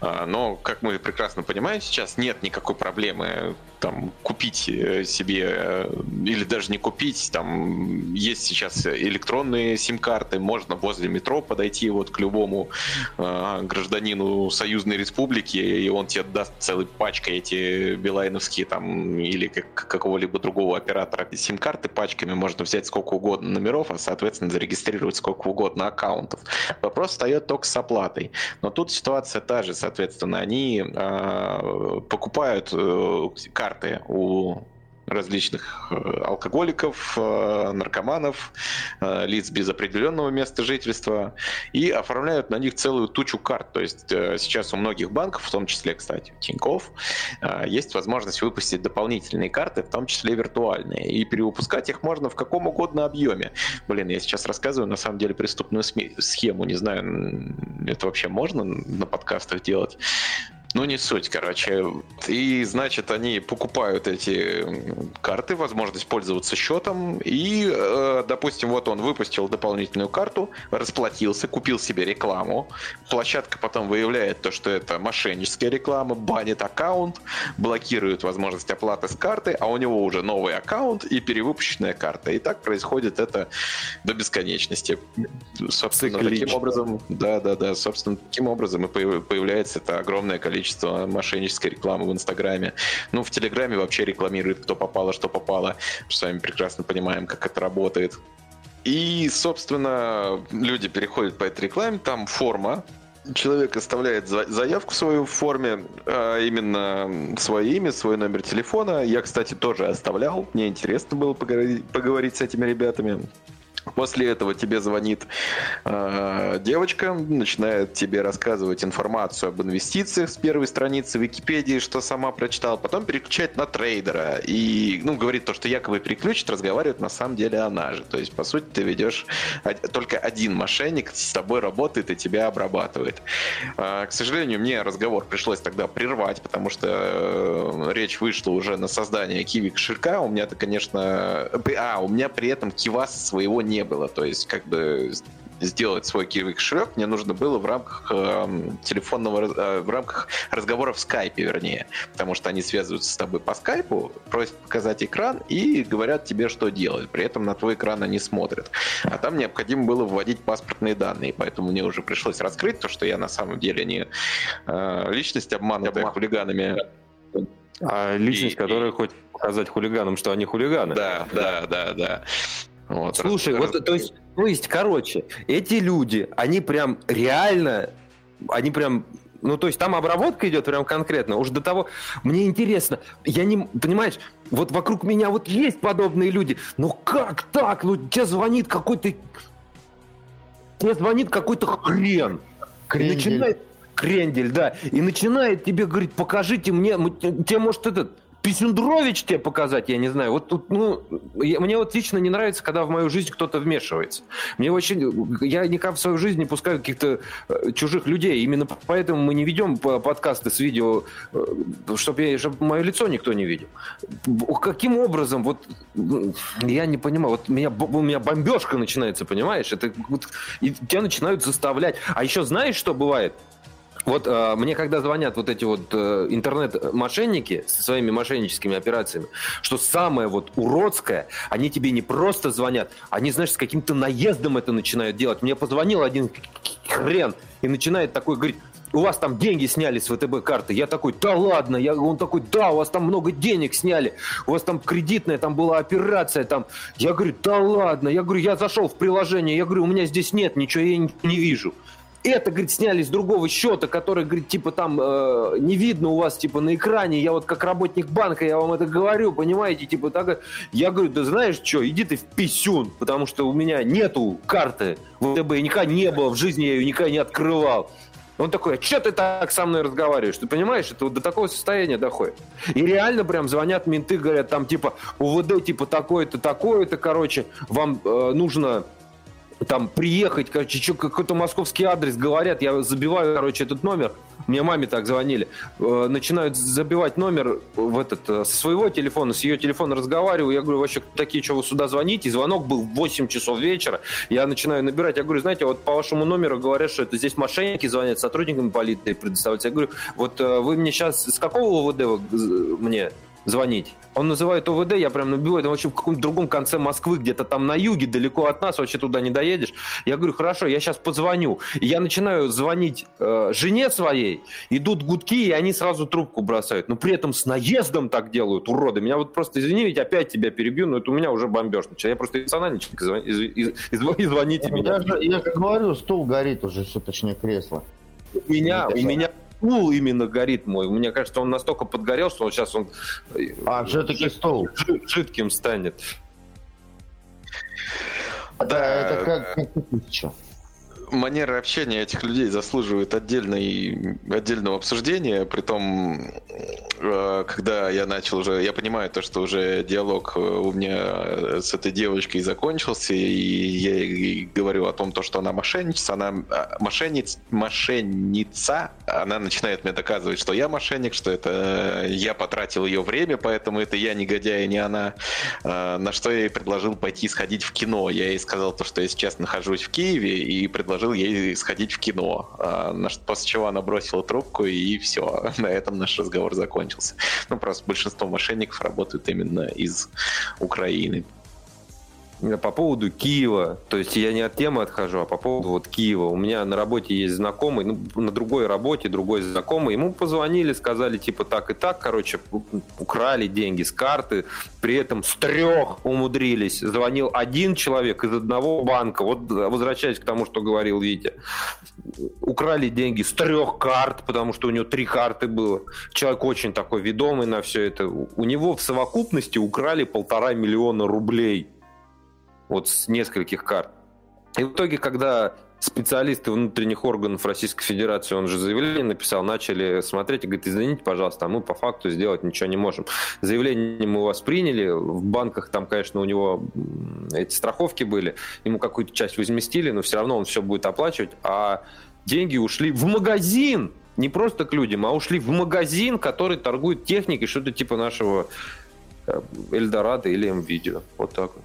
S3: А, но, как мы прекрасно понимаем, сейчас нет никакой проблемы там купить э, себе э, или даже не купить. Там есть сейчас электронные сим-карты, можно возле метро подойти вот к любому э, гражданину Союзной Республики, и он тебе даст целой пачкой эти билайновские там или как, какого-либо другого оператора сим-карты пачками. Можно взять сколько угодно номеров, а соответственно зарегистрировать сколько угодно аккаунтов. Вопрос встает только с оплатой. Но тут ситуация та же, соответственно, они э, покупают э, карты у различных э, алкоголиков, э, наркоманов, э, лиц без определенного места жительства и оформляют на них целую тучу карт. То есть сейчас у многих банков, в том числе, кстати, Тинькофф, есть возможность выпустить дополнительные карты, в том числе виртуальные. И перевыпускать их можно в каком угодно объеме. Блин, я сейчас рассказываю, на самом деле, преступную схему. Не знаю, это вообще можно на подкастах делать. Ну, не суть, короче. И, значит, они покупают эти карты, возможность пользоваться счетом. И, э, допустим, вот он выпустил дополнительную карту, расплатился, купил себе рекламу. Площадка потом выявляет то, что это мошенническая реклама, банит аккаунт, блокирует возможность оплаты с карты, а у него уже новый аккаунт и перевыпущенная карта. И так происходит это до бесконечности. Собственно, Циклично. таким образом, да, да, да, собственно, таким образом и появляется это огромное количество количество мошеннической рекламы в Инстаграме. Ну, в Телеграме вообще рекламирует кто попало, что попало. Мы с вами прекрасно понимаем, как это работает. И, собственно, люди переходят по этой рекламе, там форма, человек оставляет заявку свою в форме, а именно свое имя, свой номер телефона. Я, кстати, тоже оставлял. Мне интересно было поговорить, поговорить с этими ребятами. После этого тебе звонит э, девочка, начинает тебе рассказывать информацию об инвестициях с первой страницы Википедии, что сама прочитала, потом переключает на трейдера и, ну, говорит то, что якобы переключит, разговаривает на самом деле она же. То есть, по сути, ты ведешь только один мошенник с тобой работает и тебя обрабатывает. Э, к сожалению, мне разговор пришлось тогда прервать, потому что э, речь вышла уже на создание киви кошелька. У меня-то, конечно... А, у меня при этом киваса своего не не было. То есть, как бы сделать свой кошелек, мне нужно было в рамках э, телефонного, э, в рамках разговора в скайпе, вернее, потому что они связываются с тобой по скайпу, просят показать экран и говорят тебе, что делать. При этом на твой экран они смотрят. А там необходимо было вводить паспортные данные, поэтому мне уже пришлось раскрыть то, что я на самом деле не э, личность обманутая Обман. хулиганами.
S1: А личность, и, которая и... хочет показать хулиганам, что они хулиганы.
S3: Да, да, да, да.
S1: Вот, Слушай, раз, вот, раз... то есть, то есть, короче, эти люди, они прям реально, они прям ну, то есть там обработка идет прям конкретно. Уж до того... Мне интересно, я не... Понимаешь, вот вокруг меня вот есть подобные люди. Но как так? Ну, тебе звонит какой-то... Тебе звонит какой-то хрен. Крендель. начинает... Крендель, да. И начинает тебе говорить, покажите мне... Тебе, может, этот Писюндрович тебе показать, я не знаю. Вот тут, ну, я, мне вот лично не нравится, когда в мою жизнь кто-то вмешивается. Мне очень, я никак в свою жизнь не пускаю каких-то э, чужих людей. Именно поэтому мы не ведем подкасты с видео, э, чтобы, я, мое лицо никто не видел. Каким образом, вот, я не понимаю, вот меня, у меня бомбежка начинается, понимаешь? Это, вот, и тебя начинают заставлять. А еще знаешь, что бывает? Вот э, мне когда звонят вот эти вот э, интернет-мошенники со своими мошенническими операциями, что самое вот уродское, они тебе не просто звонят, они, знаешь, с каким-то наездом это начинают делать. Мне позвонил один хрен и начинает такой говорить, у вас там деньги сняли с ВТБ карты. Я такой, да ладно. Я, он такой, да, у вас там много денег сняли. У вас там кредитная, там была операция. Там. Я говорю, да ладно. Я говорю, я зашел в приложение. Я говорю, у меня здесь нет ничего, я не, не вижу это, говорит, сняли с другого счета, который, говорит, типа там э, не видно у вас, типа на экране. Я вот как работник банка, я вам это говорю, понимаете, типа так. Я говорю, да знаешь что, иди ты в писюн, потому что у меня нету карты ВТБ, никогда не было в жизни, я ее никогда не открывал. Он такой, а что ты так со мной разговариваешь? Ты понимаешь, это вот до такого состояния доходит. И реально прям звонят менты, говорят, там типа УВД типа такое-то, такое-то, короче, вам э, нужно там приехать, короче, что, какой-то московский адрес говорят, я забиваю, короче, этот номер, мне маме так звонили, э, начинают забивать номер в этот, э, со своего телефона, с ее телефона разговариваю, я говорю, вообще, такие, что вы сюда звоните, звонок был в 8 часов вечера, я начинаю набирать, я говорю, знаете, вот по вашему номеру говорят, что это здесь мошенники звонят, сотрудникам полиции предоставляют, я говорю, вот э, вы мне сейчас, с какого ОВД вы мне звонить. Он называет ОВД, я прям набиваю, это вообще в каком-то другом конце Москвы, где-то там на юге, далеко от нас, вообще туда не доедешь. Я говорю, хорошо, я сейчас позвоню. И я начинаю звонить э, жене своей, идут гудки, и они сразу трубку бросают. Но при этом с наездом так делают, уроды. Меня вот просто, извини, ведь опять тебя перебью, но это у меня уже бомбеж. Я просто эмоциональный человек, из, из, извоните меня.
S2: Я, же, я как говорю, стул горит уже, что точнее кресло.
S1: У меня, у меня стул именно горит мой. Мне кажется, он настолько подгорел, что он сейчас он
S2: а, все-таки стул
S1: жидким станет.
S3: Да, это как, как манера общения этих людей заслуживает отдельной, отдельного обсуждения, при том, э, когда я начал уже, я понимаю то, что уже диалог э, у меня с этой девочкой закончился, и я ей говорю о том, то, что она мошенница, она а, мошенниц, мошенница, она начинает мне доказывать, что я мошенник, что это я потратил ее время, поэтому это я негодяй, а не она, э, на что я ей предложил пойти сходить в кино. Я ей сказал то, что я сейчас нахожусь в Киеве, и предложил предложил ей сходить в кино, а, после чего она бросила трубку, и все, <laughs> на этом наш разговор закончился. Ну, просто большинство мошенников работают именно из Украины.
S1: По поводу Киева, то есть я не от темы отхожу, а по поводу вот Киева. У меня на работе есть знакомый, ну, на другой работе другой знакомый. Ему позвонили, сказали типа так и так, короче, украли деньги с карты, при этом с трех умудрились. Звонил один человек из одного банка. Вот возвращаясь к тому, что говорил Витя. Украли деньги с трех карт, потому что у него три карты было. Человек очень такой ведомый на все это. У него в совокупности украли полтора миллиона рублей вот с нескольких карт. И в итоге, когда специалисты внутренних органов Российской Федерации, он же заявление написал, начали смотреть и говорит, извините, пожалуйста, а мы по факту сделать ничего не можем. Заявление мы у вас приняли, в банках там, конечно, у него эти страховки были, ему какую-то часть возместили, но все равно он все будет оплачивать, а деньги ушли в магазин, не просто к людям, а ушли в магазин, который торгует техникой, что-то типа нашего э, Эльдорадо или МВидео. Вот так вот.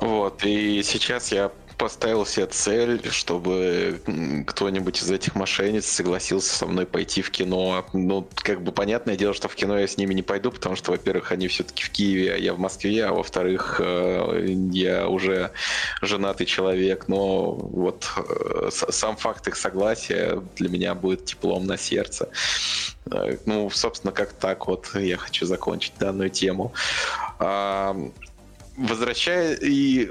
S3: Вот, и сейчас я поставил себе цель, чтобы кто-нибудь из этих мошенниц согласился со мной пойти в кино. Ну, как бы понятное дело, что в кино я с ними не пойду, потому что, во-первых, они все-таки в Киеве, а я в Москве, а во-вторых, э, я уже женатый человек, но вот э, сам факт их согласия для меня будет теплом на сердце. Э, ну, собственно, как так вот я хочу закончить данную тему. Возвращая и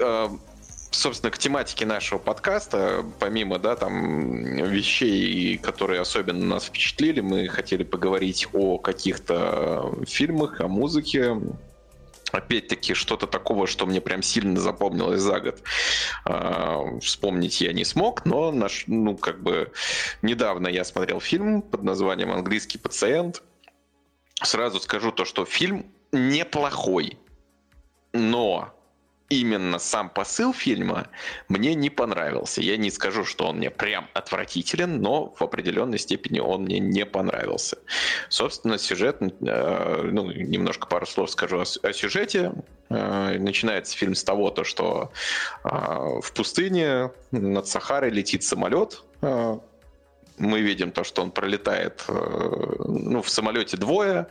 S3: собственно, к тематике нашего подкаста, помимо, да, там, вещей, которые особенно нас впечатлили, мы хотели поговорить о каких-то фильмах, о музыке, опять-таки, что-то такого, что мне прям сильно запомнилось за год, э, вспомнить я не смог, но наш, ну, как бы, недавно я смотрел фильм под названием «Английский пациент». Сразу скажу то, что фильм неплохой, но именно сам посыл фильма мне не понравился. Я не скажу, что он мне прям отвратителен, но в определенной степени он мне не понравился. Собственно, сюжет, э, ну, немножко пару слов скажу о, сюжете. Э, начинается фильм с того, то, что э, в пустыне над Сахарой летит самолет, мы видим то, что он пролетает, ну, в самолете двое,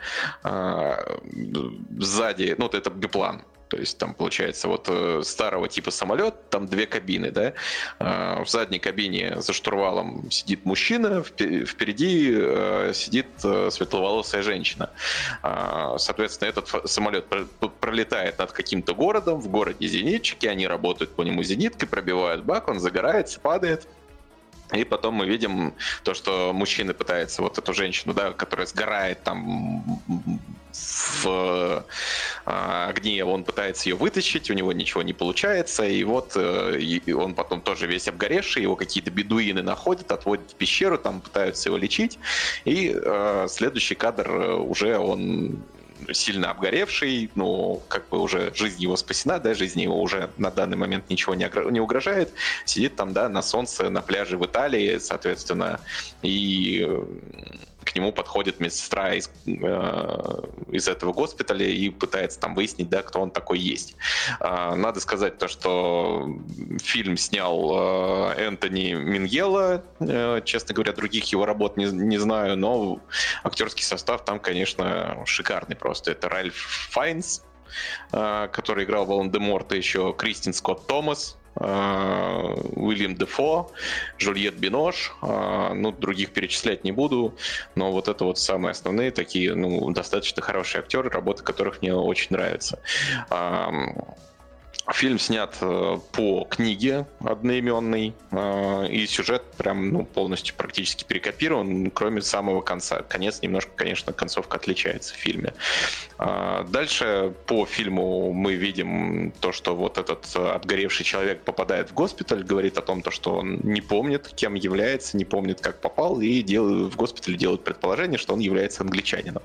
S3: сзади, ну, это биплан, то есть там получается вот э, старого типа самолет, там две кабины, да. А, в задней кабине за штурвалом сидит мужчина, впереди э, сидит э, светловолосая женщина. Соответственно, этот самолет пролетает над каким-то городом, в городе зенитчики, они работают по нему зениткой, пробивают бак, он загорается, падает. И потом мы видим то, что мужчина пытается вот эту женщину, да, которая сгорает там в а, огне, он пытается ее вытащить, у него ничего не получается, и вот э, и он потом тоже весь обгоревший, его какие-то бедуины находят, отводят в пещеру, там пытаются его лечить, и э, следующий кадр э, уже он сильно обгоревший, но как бы уже жизнь его спасена, да, жизни его уже на данный момент ничего не, не угрожает, сидит там, да, на солнце, на пляже в Италии, соответственно, и к нему подходит медсестра из, э, из этого госпиталя и пытается там выяснить, да, кто он такой есть. Э, надо сказать то, что фильм снял э, Энтони Миньела. Э, честно говоря, других его работ не, не знаю, но актерский состав там, конечно, шикарный просто. Это Ральф Файнс, э, который играл Волан-де-Морта, еще Кристин Скотт Томас, Уильям Дефо, Жульет Бинош, э, ну, других перечислять не буду, но вот это вот самые основные такие, ну, достаточно хорошие актеры, работы которых мне очень нравятся. Фильм снят э, по книге одноименной, э, и сюжет прям ну, полностью практически перекопирован, кроме самого конца. Конец немножко, конечно, концовка отличается в фильме. А, дальше по фильму мы видим то, что вот этот отгоревший человек попадает в госпиталь, говорит о том, то, что он не помнит, кем является, не помнит, как попал, и дел... в госпитале делают предположение, что он является англичанином.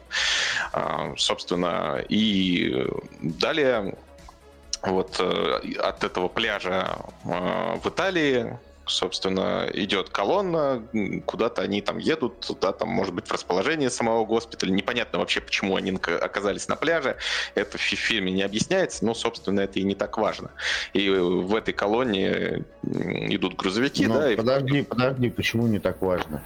S3: А, собственно, и далее вот э, от этого пляжа э, в Италии собственно, идет колонна, куда-то они там едут, туда там, может быть, в расположение самого госпиталя. Непонятно вообще, почему они оказались на пляже. Это в фильме не объясняется, но, собственно, это и не так важно. И в этой колонне идут грузовики,
S2: но
S3: да.
S2: Подожди, и... подожди, почему не так важно?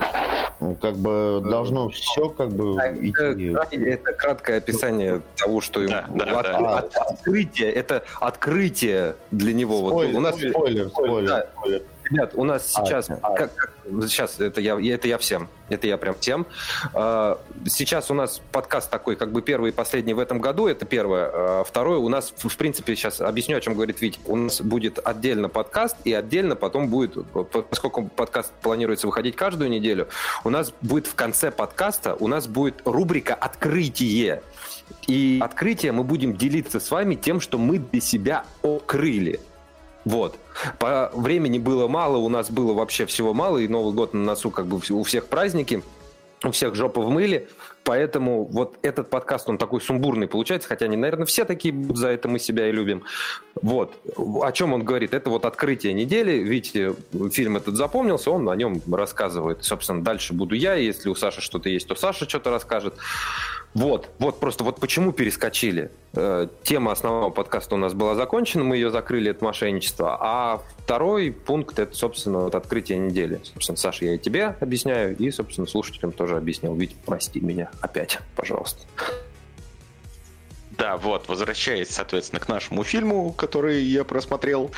S2: Ну, как бы должно все как бы
S1: это, идти. Это краткое описание того, что да, ему да, от, да. От, открытие, это открытие для него.
S2: Спойлер,
S1: вот, у
S2: нас спойлер, спойлер, да, спойлер.
S1: Ребят, у нас а, сейчас, а, как, как, сейчас это я, это я всем, это я прям всем. А, сейчас у нас подкаст такой, как бы первый и последний в этом году, это первое. А, второе, у нас, в принципе, сейчас объясню, о чем говорит Витя. У нас будет отдельно подкаст, и отдельно потом будет, поскольку подкаст планируется выходить каждую неделю, у нас будет в конце подкаста, у нас будет рубрика «Открытие». И открытие мы будем делиться с вами тем, что мы для себя открыли. Вот. По времени было мало, у нас было вообще всего мало, и Новый год на носу как бы у всех праздники, у всех жопа в мыле, поэтому вот этот подкаст, он такой сумбурный получается, хотя они, наверное, все такие будут, за это мы себя и любим. Вот. О чем он говорит? Это вот открытие недели, видите, фильм этот запомнился, он о нем рассказывает. Собственно, дальше буду я, если у Саши что-то есть, то Саша что-то расскажет. Вот, вот просто вот почему перескочили. Э, тема основного подкаста у нас была закончена, мы ее закрыли, это мошенничество. А второй пункт это, собственно, вот открытие недели. Собственно, Саша, я и тебе объясняю, и, собственно, слушателям тоже объяснил. Вить, прости меня опять, пожалуйста.
S3: Да, вот, возвращаясь, соответственно, к нашему фильму, который я просмотрел.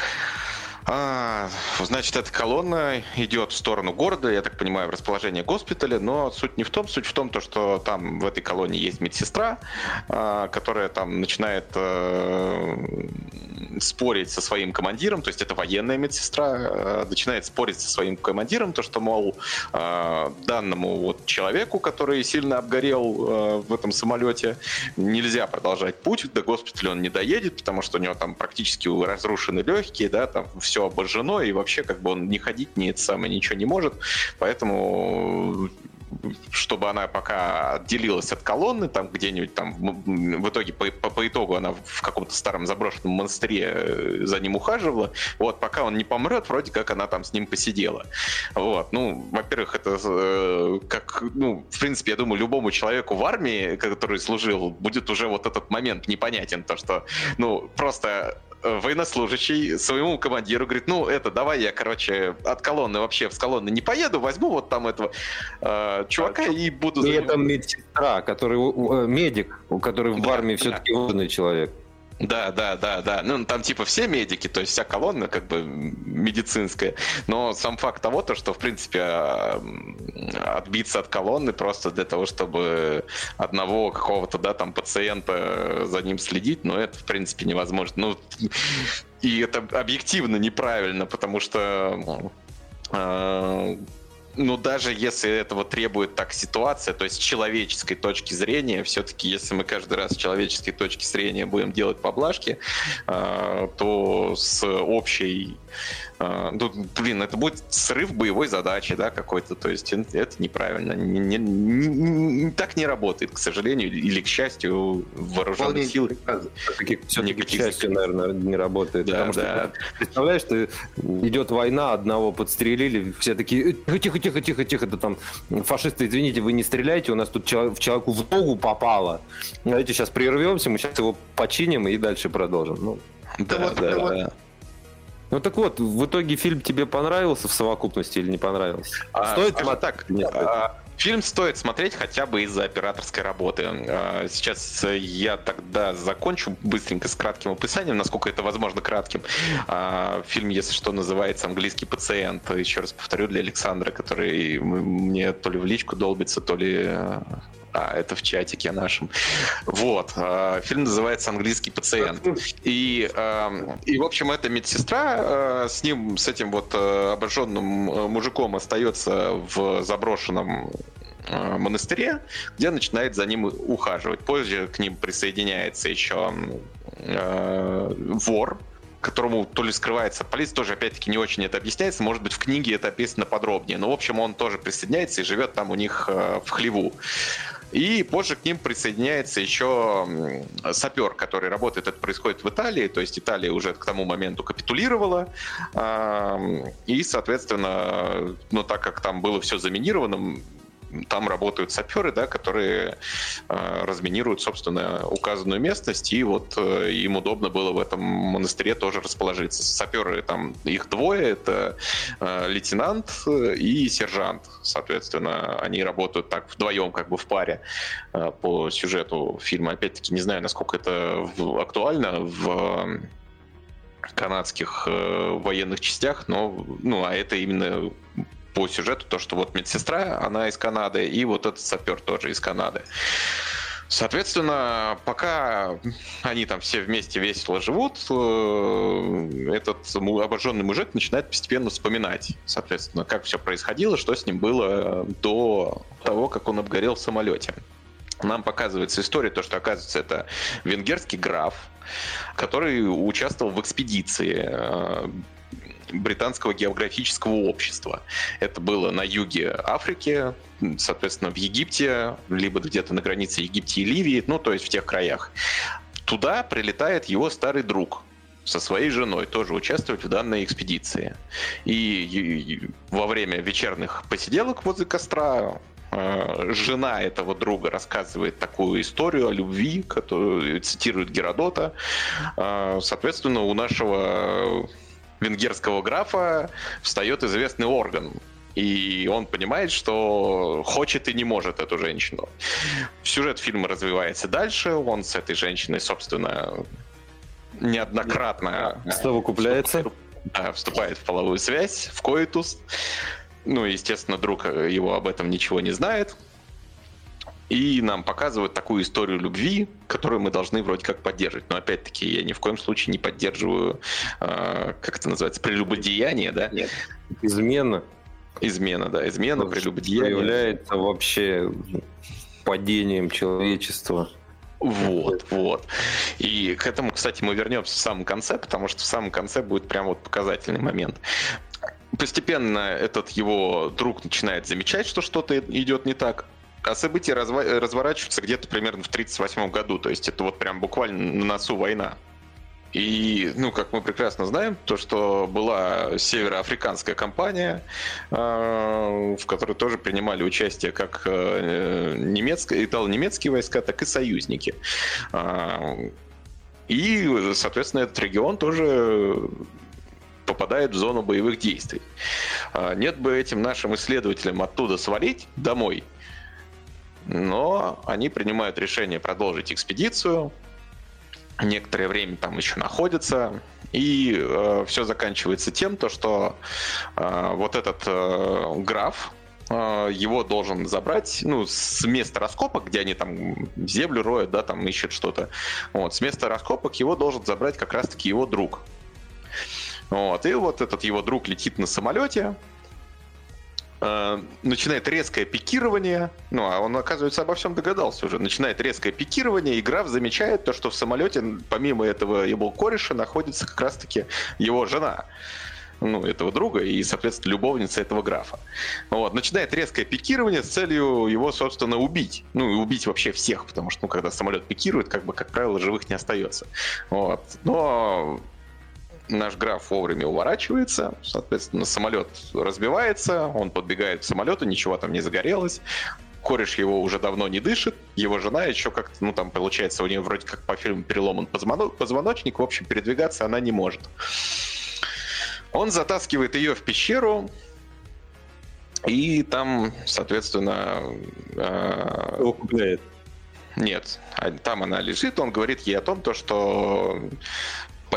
S3: А, значит, эта колонна идет в сторону города, я так понимаю, в расположение госпиталя, но суть не в том, суть в том, то, что там в этой колонии есть медсестра, а, которая там начинает а, спорить со своим командиром, то есть это военная медсестра, а, начинает спорить со своим командиром, то, что, мол, а, данному вот человеку, который сильно обгорел в этом самолете, нельзя продолжать путь, до госпиталя он не доедет, потому что у него там практически разрушены легкие, да, там все все обожжено, и вообще как бы он не ходить, ни это самое, ничего не может. Поэтому чтобы она пока отделилась от колонны, там где-нибудь там в итоге по, по, по итогу она в каком-то старом заброшенном монастыре э, за ним ухаживала. Вот пока он не помрет, вроде как она там с ним посидела. Вот, ну, во-первых, это э, как, ну, в принципе, я думаю, любому человеку в армии, который служил, будет уже вот этот момент непонятен, то что, ну, просто военнослужащий своему командиру говорит, ну, это, давай я, короче, от колонны вообще с колонны не поеду, возьму вот там этого э, чувака и буду...
S1: И это медсестра, который, э, медик, который да, в армии да. все-таки умный человек.
S3: Да, да, да, да. Ну, там типа все медики, то есть вся колонна как бы медицинская. Но сам факт того, то, что, в принципе, а, отбиться от колонны просто для того, чтобы одного какого-то, да, там пациента за ним следить, ну, это, в принципе, невозможно. Ну, и это объективно неправильно, потому что а, ну, даже если этого требует так ситуация, то есть с человеческой точки зрения, все-таки, если мы каждый раз с человеческой точки зрения будем делать поблажки, э, то с общей а, ну, блин, это будет срыв боевой задачи, да, какой-то, то есть это неправильно. Не, не, не, так не работает, к сожалению, или к счастью, вооруженных сил.
S1: Все-таки, к счастью, наверное, не работает. Да, потому да. что, представляешь, ты идет война, одного подстрелили, все такие, тихо, тихо, тихо, тихо, да там, фашисты, извините, вы не стреляйте, у нас тут человек, человеку в ногу попало. Давайте сейчас прервемся, мы сейчас его починим и дальше продолжим. Ну,
S3: да, да, да. да.
S1: Ну так вот, в итоге фильм тебе понравился в совокупности или не понравился?
S3: А, стоит а, так? Нет, а, фильм стоит смотреть хотя бы из-за операторской работы. А, сейчас я тогда закончу быстренько с кратким описанием, насколько это возможно кратким. А, фильм, если что, называется «Английский пациент». Еще раз повторю для Александра, который мне то ли в личку долбится, то ли а, это в чатике нашем. Вот. А, фильм называется «Английский пациент». И, и в общем, эта медсестра а, с ним, с этим вот э, обожженным э, мужиком остается в заброшенном монастыре, где начинает за ним ухаживать. Позже к ним присоединяется еще э, вор, которому то ли скрывается полиция, тоже опять-таки не очень это объясняется, может быть в книге это описано подробнее, но в общем он тоже присоединяется и живет там у них в хлеву. И позже к ним присоединяется еще сапер, который работает, это происходит в Италии, то есть Италия уже к тому моменту капитулировала, и, соответственно, ну, так как там было все заминировано, там работают саперы, да, которые э, разминируют, собственно, указанную местность, и вот э, им удобно было в этом монастыре тоже расположиться. Саперы там, их двое, это э, лейтенант и сержант, соответственно, они работают так вдвоем, как бы в паре э, по сюжету фильма. Опять-таки, не знаю, насколько это в, актуально в канадских э, военных частях, но ну а это именно по сюжету то, что вот медсестра, она из Канады, и вот этот сапер тоже из Канады. Соответственно, пока они там все вместе весело живут, э, этот обожженный мужик начинает постепенно вспоминать, соответственно, как все происходило, что с ним было до того, как он обгорел в самолете. Нам показывается история, то, что, оказывается, это венгерский граф, который участвовал в экспедиции э, британского географического общества. Это было на юге Африки, соответственно, в Египте, либо где-то на границе Египта и Ливии, ну, то есть в тех краях. Туда прилетает его старый друг, со своей женой тоже участвовать в данной экспедиции. И, и во время вечерних посиделок возле костра э, жена этого друга рассказывает такую историю о любви, которую цитирует Геродота. Э, соответственно, у нашего венгерского графа встает известный орган, и он понимает, что хочет и не может эту женщину. Сюжет фильма развивается дальше, он с этой женщиной, собственно, неоднократно...
S1: Совокупляется?
S3: Вступает в половую связь, в коитус. Ну, естественно, друг его об этом ничего не знает. И нам показывают такую историю любви, которую мы должны вроде как поддерживать. Но опять-таки я ни в коем случае не поддерживаю, э, как это называется, прелюбодеяние, да?
S1: Нет. Измена.
S3: Измена, да, измена, прелюбодеяние.
S1: Является вообще падением человечества.
S3: Вот, вот. И к этому, кстати, мы вернемся в самом конце, потому что в самом конце будет прям вот показательный момент. Постепенно этот его друг начинает замечать, что что-то идет не так, а события разва- разворачиваются где-то примерно в 1938 году, то есть это вот прям буквально на носу война. И, ну, как мы прекрасно знаем, то, что была североафриканская компания, э, в которой тоже принимали участие как э, немецкие, итало-немецкие войска, так и союзники. Э, и, соответственно, этот регион тоже попадает в зону боевых действий. Нет бы этим нашим исследователям оттуда свалить домой, но они принимают решение продолжить экспедицию, некоторое время там еще находятся, и э, все заканчивается тем, то, что э, вот этот э, граф, э, его должен забрать, ну, с места раскопок, где они там землю роют, да, там ищут что-то. Вот, с места раскопок его должен забрать как раз-таки его друг. Вот, и вот этот его друг летит на самолете, Э, начинает резкое пикирование, ну, а он, оказывается, обо всем догадался уже, начинает резкое пикирование, и граф замечает то, что в самолете, помимо этого его кореша, находится как раз-таки его жена ну, этого друга и, соответственно, любовница этого графа. Вот. Начинает резкое пикирование с целью его, собственно, убить. Ну, и убить вообще всех, потому что, ну, когда самолет пикирует, как бы, как правило, живых не остается. Вот. Но наш граф вовремя уворачивается, соответственно, самолет разбивается, он подбегает к самолету, ничего там не загорелось, кореш его уже давно не дышит, его жена еще как-то, ну там получается, у нее вроде как по фильму переломан позвоночник, в общем, передвигаться она не может. Он затаскивает ее в пещеру, и там, соответственно...
S1: Э.
S3: Нет, а там она лежит, он говорит ей о том, то, что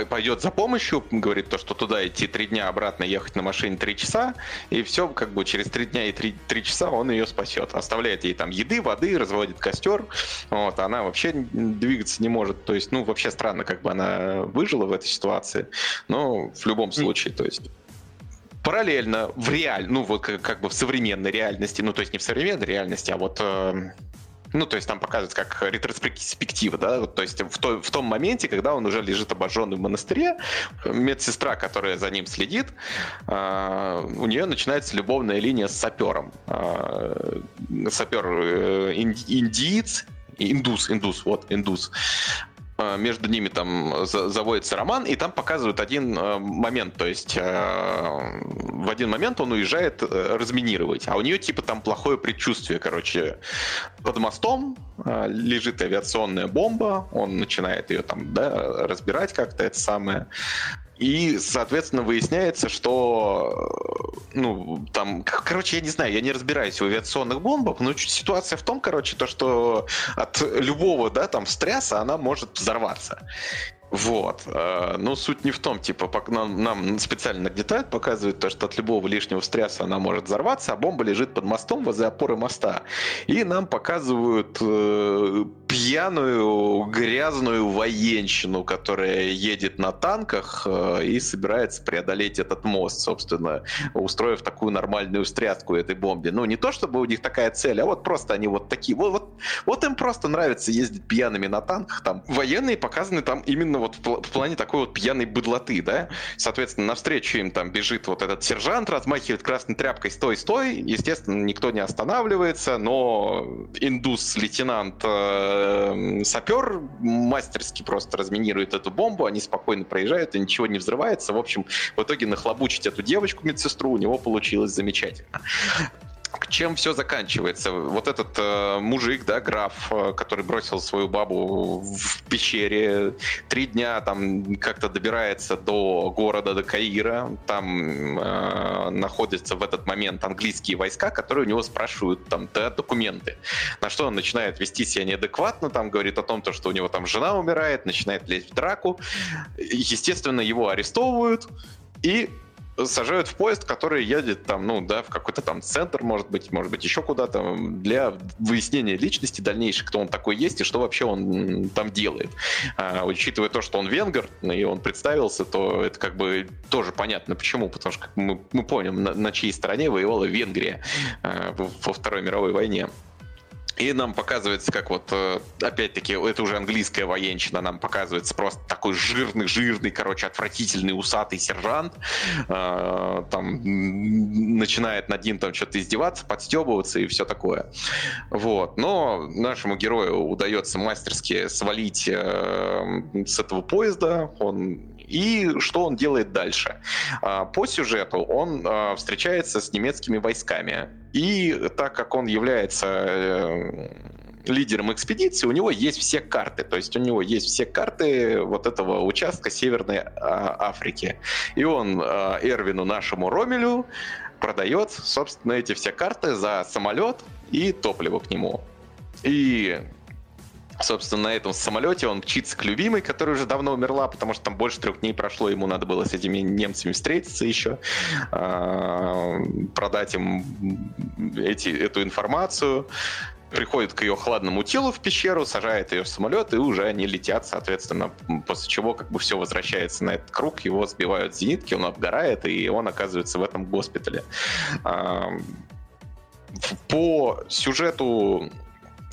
S3: пойдет за помощью, говорит то, что туда идти три дня, обратно ехать на машине три часа, и все, как бы через три дня и три, три часа он ее спасет. Оставляет ей там еды, воды, разводит костер, вот, она вообще двигаться не может, то есть, ну, вообще странно, как бы она выжила в этой ситуации, но в любом случае, то есть параллельно в реаль, ну вот как, как бы в современной реальности, ну то есть не в современной реальности, а вот э, ну, то есть там показывают как ретроспектива, да, то есть в, то, в том моменте, когда он уже лежит обожженный в монастыре, медсестра, которая за ним следит, э, у нее начинается любовная линия с сапером. Э, сапер э, индиец, индус, индус, вот, индус. Э, между ними там заводится роман, и там показывают один э, момент, то есть э, в один момент он уезжает разминировать, а у нее типа там плохое предчувствие, короче, под мостом лежит авиационная бомба, он начинает ее там, да, разбирать как-то это самое, и, соответственно, выясняется, что, ну, там, короче, я не знаю, я не разбираюсь в авиационных бомбах, но ситуация в том, короче, то, что от любого, да, там, стресса она может взорваться. Вот. Э, но суть не в том, типа, нам, специально нагнетают, показывают то, что от любого лишнего стресса она может взорваться, а бомба лежит под мостом возле опоры моста. И нам показывают э, пьяную, грязную военщину, которая едет на танках э, и собирается преодолеть этот мост, собственно, устроив такую нормальную встряску этой бомбе. Ну, не то, чтобы у них такая цель, а вот просто они вот такие. Вот, вот, вот им просто нравится ездить пьяными на танках. Там военные показаны там именно вот в, плане такой вот пьяной быдлоты, да? Соответственно, навстречу им там бежит вот этот сержант, размахивает красной тряпкой «стой, стой!» Естественно, никто не останавливается, но индус-лейтенант э, сапер мастерски просто разминирует эту бомбу, они спокойно проезжают, и ничего не взрывается. В общем, в итоге нахлобучить эту девочку, медсестру, у него получилось замечательно. Чем все заканчивается? Вот этот э, мужик, да, граф, э, который бросил свою бабу в пещере, три дня там как-то добирается до города, до Каира, там э, находятся в этот момент английские войска, которые у него спрашивают там да, документы. На что он начинает вести себя неадекватно, там говорит о том, то, что у него там жена умирает, начинает лезть в драку. Естественно, его арестовывают, и сажают в поезд, который едет там, ну, да, в какой-то там центр, может быть, может быть, еще куда-то, для выяснения личности дальнейшей, кто он такой есть и что вообще он там делает. А, учитывая то, что он венгер, и он представился, то это как бы тоже понятно, почему, потому что мы, мы помним, на, на чьей стороне воевала Венгрия а, во Второй мировой войне. И нам показывается, как вот, э, опять-таки, это уже английская военщина, нам показывается просто такой жирный, жирный, короче, отвратительный усатый сержант, э, там, начинает над ним там что-то издеваться, подстебываться и все такое. Вот. Но нашему герою удается мастерски свалить э, с этого поезда, он и что он делает дальше? А, по сюжету он а, встречается с немецкими войсками. И так как он является э, лидером экспедиции, у него есть все карты. То есть у него есть все карты вот этого участка Северной а, Африки. И он Эрвину нашему Ромелю продает, собственно, эти все карты за самолет и топливо к нему. И Собственно, на этом самолете он мчится к любимой, которая уже давно умерла, потому что там больше трех дней прошло, ему надо было с этими немцами встретиться еще, а, продать им эти, эту информацию приходит к ее хладному телу в пещеру, сажает ее в самолет, и уже они летят, соответственно, после чего как бы все возвращается на этот круг, его сбивают зенитки, он обгорает, и он оказывается в этом госпитале. А, по сюжету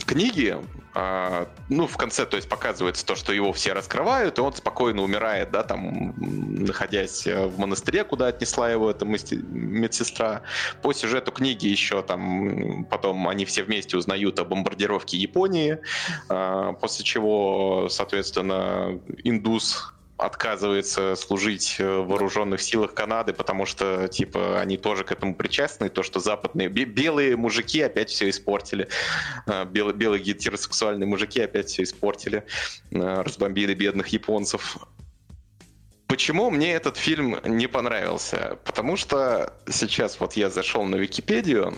S3: книги а, ну, в конце, то есть, показывается то, что его все раскрывают, и он спокойно умирает, да, там, находясь э, в монастыре, куда отнесла его эта медсестра. По сюжету книги еще там, потом они все вместе узнают о бомбардировке Японии, а, после чего, соответственно, индус отказывается служить э, в вооруженных силах Канады, потому что, типа, они тоже к этому причастны, то, что западные белые мужики опять все испортили, э, белые, белые гетеросексуальные мужики опять все испортили, э, разбомбили бедных японцев. Почему мне этот фильм не понравился? Потому что сейчас вот я зашел на Википедию,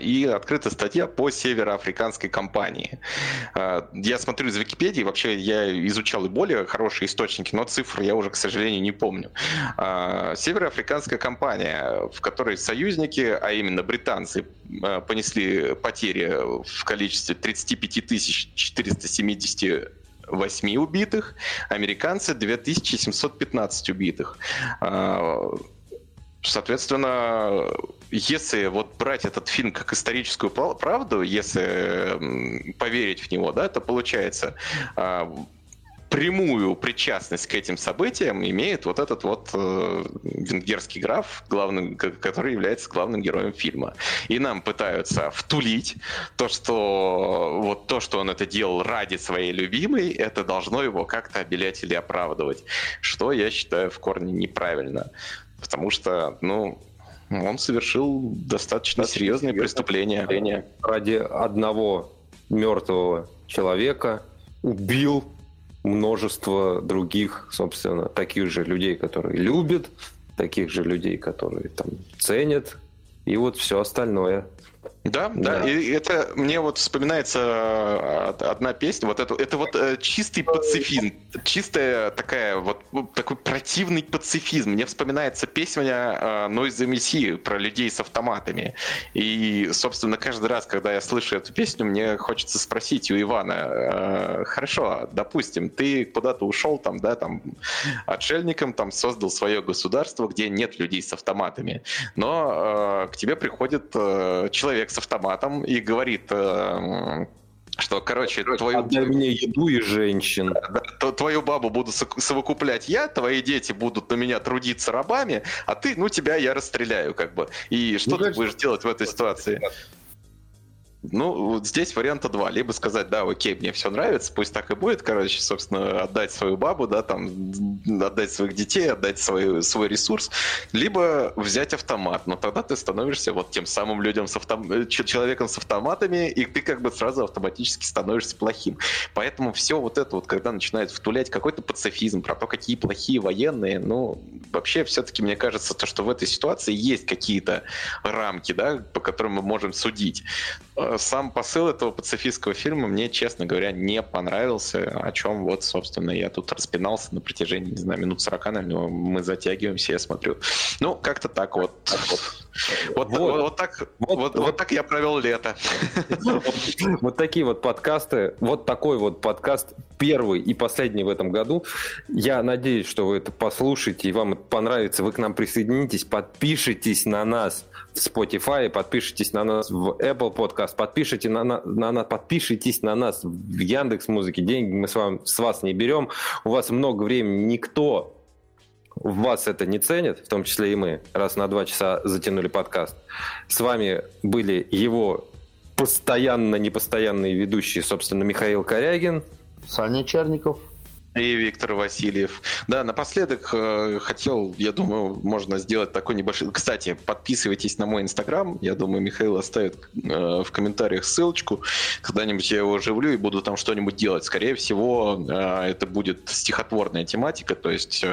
S3: и открыта статья по североафриканской компании. А, я смотрю из Википедии, вообще я изучал и более хорошие источники, но цифр я уже, к сожалению, не помню. А, североафриканская компания, в которой союзники, а именно британцы, понесли потери в количестве 35 478 убитых, американцы 2715 убитых. Соответственно, если вот брать этот фильм как историческую правду, если поверить в него, да, то получается а, прямую причастность к этим событиям имеет вот этот вот э, венгерский граф, главным, который является главным героем фильма. И нам пытаются втулить то, что вот то, что он это делал ради своей любимой, это должно его как-то обелять или оправдывать, что я считаю в корне неправильно. Потому что, ну, он совершил достаточно серьезные преступления.
S1: Ради одного мертвого человека убил множество других, собственно, таких же людей, которые любят, таких же людей, которые там ценят, и вот все остальное.
S3: Да, да, да, и это мне вот вспоминается э, одна песня, вот это, это вот э, чистый пацифизм, чистая такая вот такой противный пацифизм. Мне вспоминается песня э, Noise MC про людей с автоматами. И, собственно, каждый раз, когда я слышу эту песню, мне хочется спросить у Ивана, хорошо, допустим, ты куда-то ушел там, да, там, отшельником, там, создал свое государство, где нет людей с автоматами, но к тебе приходит человек с автоматом и говорит, э, что, короче,
S1: твою... Отдай мне еду и женщин.
S3: Да, твою бабу буду совокуплять я, твои дети будут на меня трудиться рабами, а ты, ну, тебя я расстреляю, как бы. И что ну, ты будешь делать в этой ситуации? Ну, вот здесь варианта два. Либо сказать, да, окей, мне все нравится, пусть так и будет, короче, собственно, отдать свою бабу, да, там, отдать своих детей, отдать свой, свой ресурс, либо взять автомат. Но тогда ты становишься вот тем самым людям с автом... Э, человеком с автоматами, и ты как бы сразу автоматически становишься плохим. Поэтому все вот это вот, когда начинает втулять какой-то пацифизм про то, какие плохие военные, ну, вообще все-таки мне кажется, то, что в этой ситуации есть какие-то рамки, да, по которым мы можем судить сам посыл этого пацифистского фильма мне, честно говоря, не понравился, о чем вот, собственно, я тут распинался на протяжении, не знаю, минут 40, наверное, мы затягиваемся, я смотрю. Ну, как-то так вот. Вот, вот, вот, вот, так, вот, вот, вот так я провел лето. <laughs>
S1: Вот такие вот подкасты, вот такой вот подкаст, первый и последний в этом году. Я надеюсь, что вы это послушаете, и вам это понравится, вы к нам присоединитесь, подпишитесь на нас в Spotify, подпишитесь на нас в Apple Podcast, подпишите на, на, на, подпишитесь на нас в Яндекс Музыке. Деньги мы с, вами, с вас не берем. У вас много времени, никто в вас это не ценит, в том числе и мы, раз на два часа затянули подкаст. С вами были его постоянно непостоянные ведущие, собственно, Михаил Корягин,
S2: Саня Черников,
S3: и Виктор Васильев. Да, напоследок э, хотел, я думаю, можно сделать такой небольшой... Кстати, подписывайтесь на мой инстаграм. Я думаю, Михаил оставит э, в комментариях ссылочку. Когда-нибудь я его оживлю и буду там что-нибудь делать. Скорее всего, э, это будет стихотворная тематика, то есть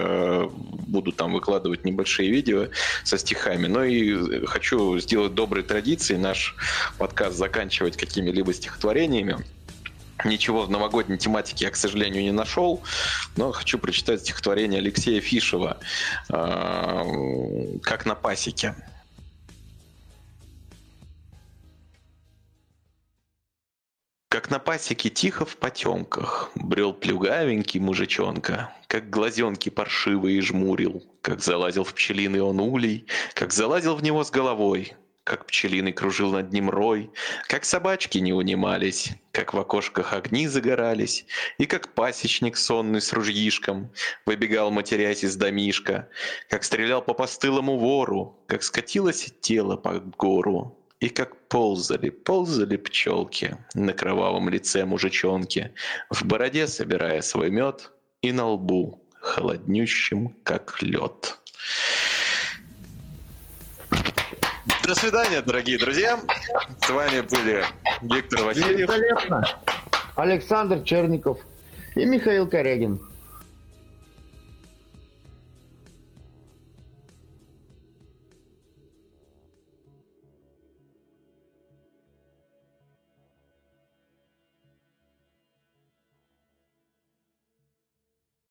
S3: буду там выкладывать небольшие видео со стихами. Но и хочу сделать доброй традицией наш подкаст заканчивать какими-либо стихотворениями. Ничего в новогодней тематике я, к сожалению, не нашел, но хочу прочитать стихотворение Алексея Фишева а, «Как на пасеке». Как на пасеке тихо в потемках Брел плюгавенький мужичонка, Как глазенки паршивые жмурил, Как залазил в пчелиный он улей, Как залазил в него с головой, как пчелиный кружил над ним рой, как собачки не унимались, как в окошках огни загорались, и как пасечник сонный с ружьишком выбегал, матерясь из домишка, как стрелял по постылому вору, как скатилось тело по гору, и как ползали, ползали пчелки на кровавом лице мужичонки, в бороде собирая свой мед и на лбу холоднющим, как лед. До свидания, дорогие друзья. С вами были Виктор Васильев.
S2: Александр Черников и Михаил Корягин.